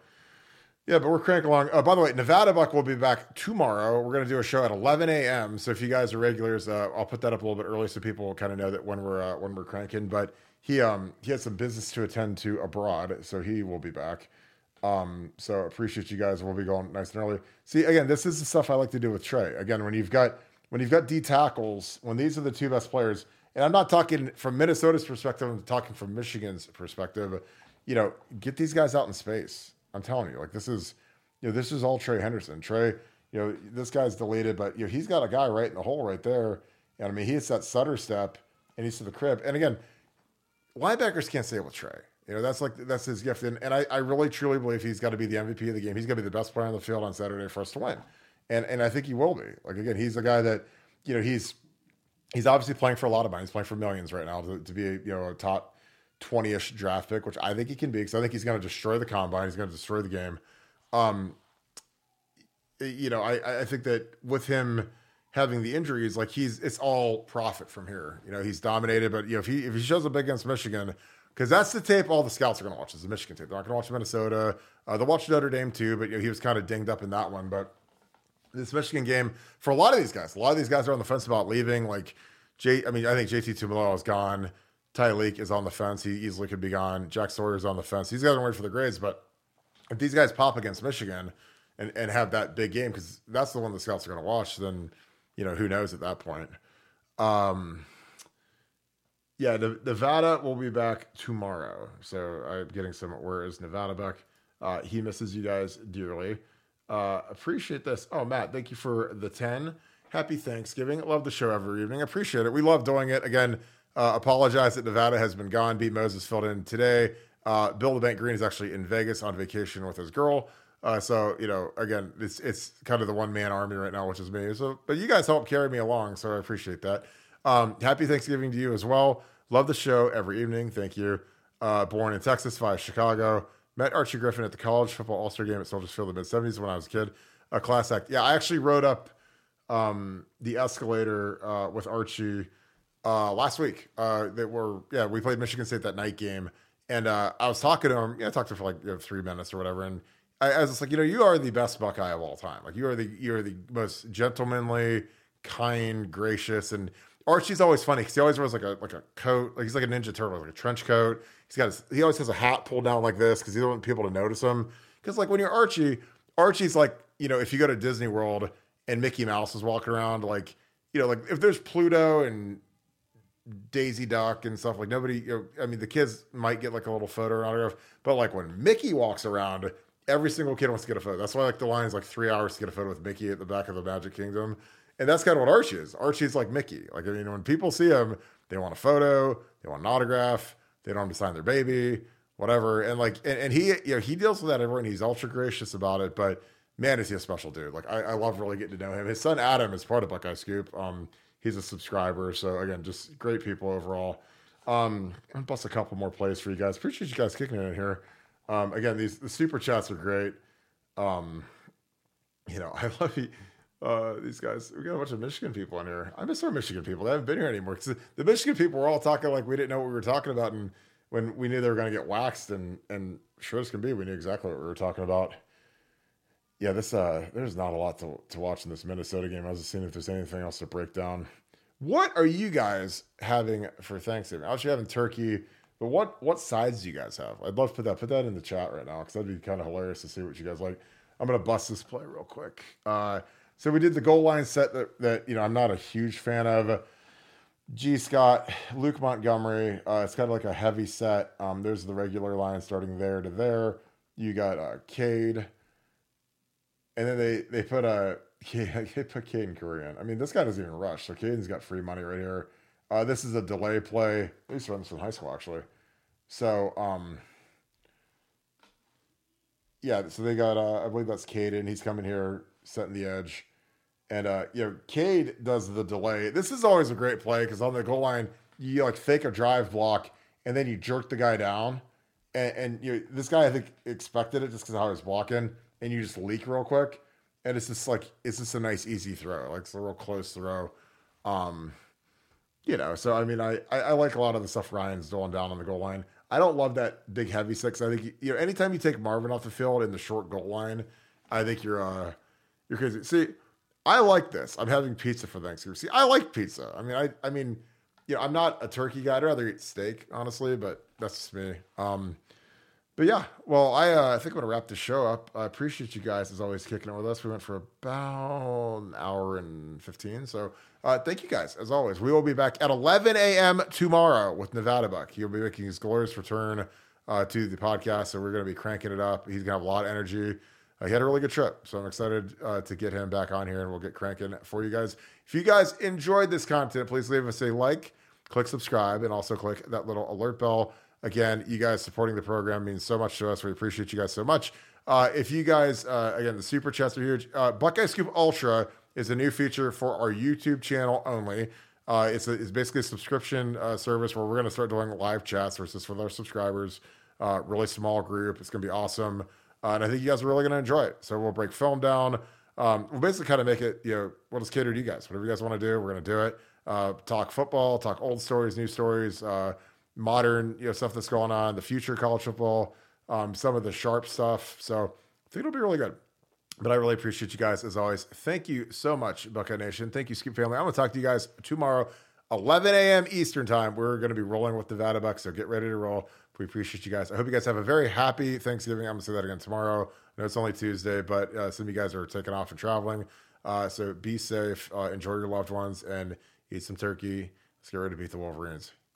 yeah, but we're cranking along. Uh, by the way, Nevada Buck will be back tomorrow. We're going to do a show at 11 a.m. So if you guys are regulars, uh, I'll put that up a little bit early so people will kind of know that when we're uh, when we're cranking. But he um he has some business to attend to abroad, so he will be back. Um, so appreciate you guys. We'll be going nice and early. See, again, this is the stuff I like to do with Trey. Again, when you've got when you've got D tackles, when these are the two best players, And I'm not talking from Minnesota's perspective. I'm talking from Michigan's perspective. You know, get these guys out in space. I'm telling you, like this is, you know, this is all Trey Henderson. Trey, you know, this guy's deleted, but you know, he's got a guy right in the hole right there. And I mean, he hits that stutter step and he's to the crib. And again, linebackers can't it with Trey. You know, that's like that's his gift. And, and I, I really truly believe he's got to be the MVP of the game. He's got to be the best player on the field on Saturday for us to win. And and I think he will be. Like again, he's a guy that, you know, he's he's obviously playing for a lot of money. He's playing for millions right now to, to be a, you know a top 20-ish draft pick, which I think he can be because I think he's going to destroy the combine. He's going to destroy the game. Um, you know, I, I think that with him having the injuries, like he's it's all profit from here. You know, he's dominated, but you know, if he if he shows up against Michigan, because that's the tape all the scouts are going to watch is the Michigan tape. They're not going to watch Minnesota. Uh, they'll watch Notre Dame too, but you know, he was kind of dinged up in that one. But this Michigan game for a lot of these guys, a lot of these guys are on the fence about leaving. Like J, I mean, I think JT Tuimoloau is gone. Tyleik is on the fence. He easily could be gone. Jack Sawyer's on the fence. These guys are waiting for the grades, but if these guys pop against Michigan and, and have that big game, because that's the one the scouts are going to watch, then you know who knows at that point. Um, yeah, Nevada will be back tomorrow. So I'm getting some. Where is Nevada back? Uh, he misses you guys dearly. Uh, appreciate this. Oh, Matt, thank you for the 10. Happy Thanksgiving. Love the show every evening. Appreciate it. We love doing it. Again, uh, apologize that Nevada has been gone. B. Moses filled in today. Uh, Bill the Bank Green is actually in Vegas on vacation with his girl. Uh, so you know, again, it's it's kind of the one man army right now, which is me. So, but you guys help carry me along, so I appreciate that. Um, happy Thanksgiving to you as well. Love the show every evening. Thank you. Uh, born in Texas via Chicago. Met Archie Griffin at the college football All Star game at Soldiers Field in the mid '70s when I was a kid. A class act. Yeah, I actually rode up um, the escalator uh, with Archie uh, last week. Uh, that were yeah, we played Michigan State that night game, and uh, I was talking to him. Yeah, I talked to him for like you know, three minutes or whatever, and I, I was just like, you know, you are the best Buckeye of all time. Like you are the you are the most gentlemanly, kind, gracious, and Archie's always funny because he always wears like a like a coat, like he's like a ninja turtle, like a trench coat. He's got his, he always has a hat pulled down like this because he doesn't want people to notice him. Because like when you're Archie, Archie's like you know if you go to Disney World and Mickey Mouse is walking around, like you know like if there's Pluto and Daisy Duck and stuff. Like nobody, you know, I mean, the kids might get like a little photo or autograph, but like when Mickey walks around, every single kid wants to get a photo. That's why like the line is like three hours to get a photo with Mickey at the back of the Magic Kingdom, and that's kind of what Archie is. Archie's like Mickey. Like I mean, when people see him, they want a photo, they want an autograph, they don't want to sign their baby, whatever. And like, and, and he, you know, he deals with that everyone. He's ultra gracious about it, but man, is he a special dude. Like I, I love really getting to know him. His son Adam is part of Buckeye Scoop. Um, he's a subscriber. So again, just great people overall. Um, I'll bust a couple more plays for you guys. Appreciate you guys kicking in here. Um, again, these the super chats are great. Um, you know, I love you. Uh, these guys, we got a bunch of Michigan people in here. I miss our Michigan people. They haven't been here anymore because the Michigan people were all talking like we didn't know what we were talking about, and when we knew they were going to get waxed, and and sure as can be, we knew exactly what we were talking about. Yeah, this uh, there's not a lot to, to watch in this Minnesota game. I was just seeing if there's anything else to break down. What are you guys having for Thanksgiving? I was having turkey, but what what sides do you guys have? I'd love to put that put that in the chat right now because that'd be kind of hilarious to see what you guys like. I'm gonna bust this play real quick. Uh, so we did the goal line set that that you know I'm not a huge fan of. Gee Scott, Luke Montgomery. Uh, it's kind of like a heavy set. Um, there's the regular line starting there to there. You got uh, Cade, and then they they put a they put Caden Korean. I mean, this guy doesn't even rush, so Caden's got free money right here. Uh, this is a delay play. I used to run this in high school actually. So um, yeah, so they got uh, I believe that's Caden. He's coming here, setting the edge. And uh, you know, Cade does the delay. This is always a great play because on the goal line, you like fake a drive block and then you jerk the guy down. And, and you know, this guy I think expected it just because how he was blocking, and you just leak real quick. And it's just like it's just a nice easy throw, like it's a real close throw. Um, you know, so I mean, I, I, I like a lot of the stuff Ryan's doing down on the goal line. I don't love that big heavy six. I think you know, anytime you take Marvin off the field in the short goal line, I think you're uh you're crazy. See, I like this. I'm having pizza for Thanksgiving. See, I like pizza. I mean, I I mean, you know, I'm not a turkey guy. I'd rather eat steak, honestly, but that's just me. Um, but yeah, well, I, uh, I think I'm going to wrap the show up. I appreciate you guys as always kicking it with us. We went for about an hour and 15. So uh, thank you guys as always. We will be back at 11 a.m. tomorrow with Nevada Buck. He'll be making his glorious return uh, to the podcast. So we're going to be cranking it up. He's going to have a lot of energy. Uh, he had a really good trip. So I'm excited uh, to get him back on here and we'll get cranking for you guys. If you guys enjoyed this content, please leave us a like, click subscribe, and also click that little alert bell. Again, you guys supporting the program means so much to us. We appreciate you guys so much. Uh, if you guys, uh, again, the super chats are huge. Uh, Buckeye Scoop Ultra is a new feature for our YouTube channel only. Uh, it's, a, it's basically a subscription uh, service where we're going to start doing live chats versus with our subscribers. Uh, really small group. It's going to be awesome. and I think you guys are really going to enjoy it. So we'll break film down. Um, we'll basically kind of make it, you know, we'll just cater to you guys. Whatever you guys want to do, we're going to do it. talk football, talk old stories, new stories modern, you know, stuff that's going on, the future college football, um, some of the sharp stuff. So I think it'll be really good. But I really appreciate you guys as always. Thank you so much, Buckeye Nation. Thank you, Scoop family. I'm going to talk to you guys tomorrow, 11 a.m. Eastern time. We're going to be rolling with Nevada Bucks, so get ready to roll. We appreciate you guys. I hope you guys have a very happy Thanksgiving. I'm going to say that again tomorrow. I know it's only Tuesday, but uh, some of you guys are taking off and traveling. Uh, so be safe, uh, enjoy your loved ones, and eat some turkey. Let's get ready to beat the Wolverines.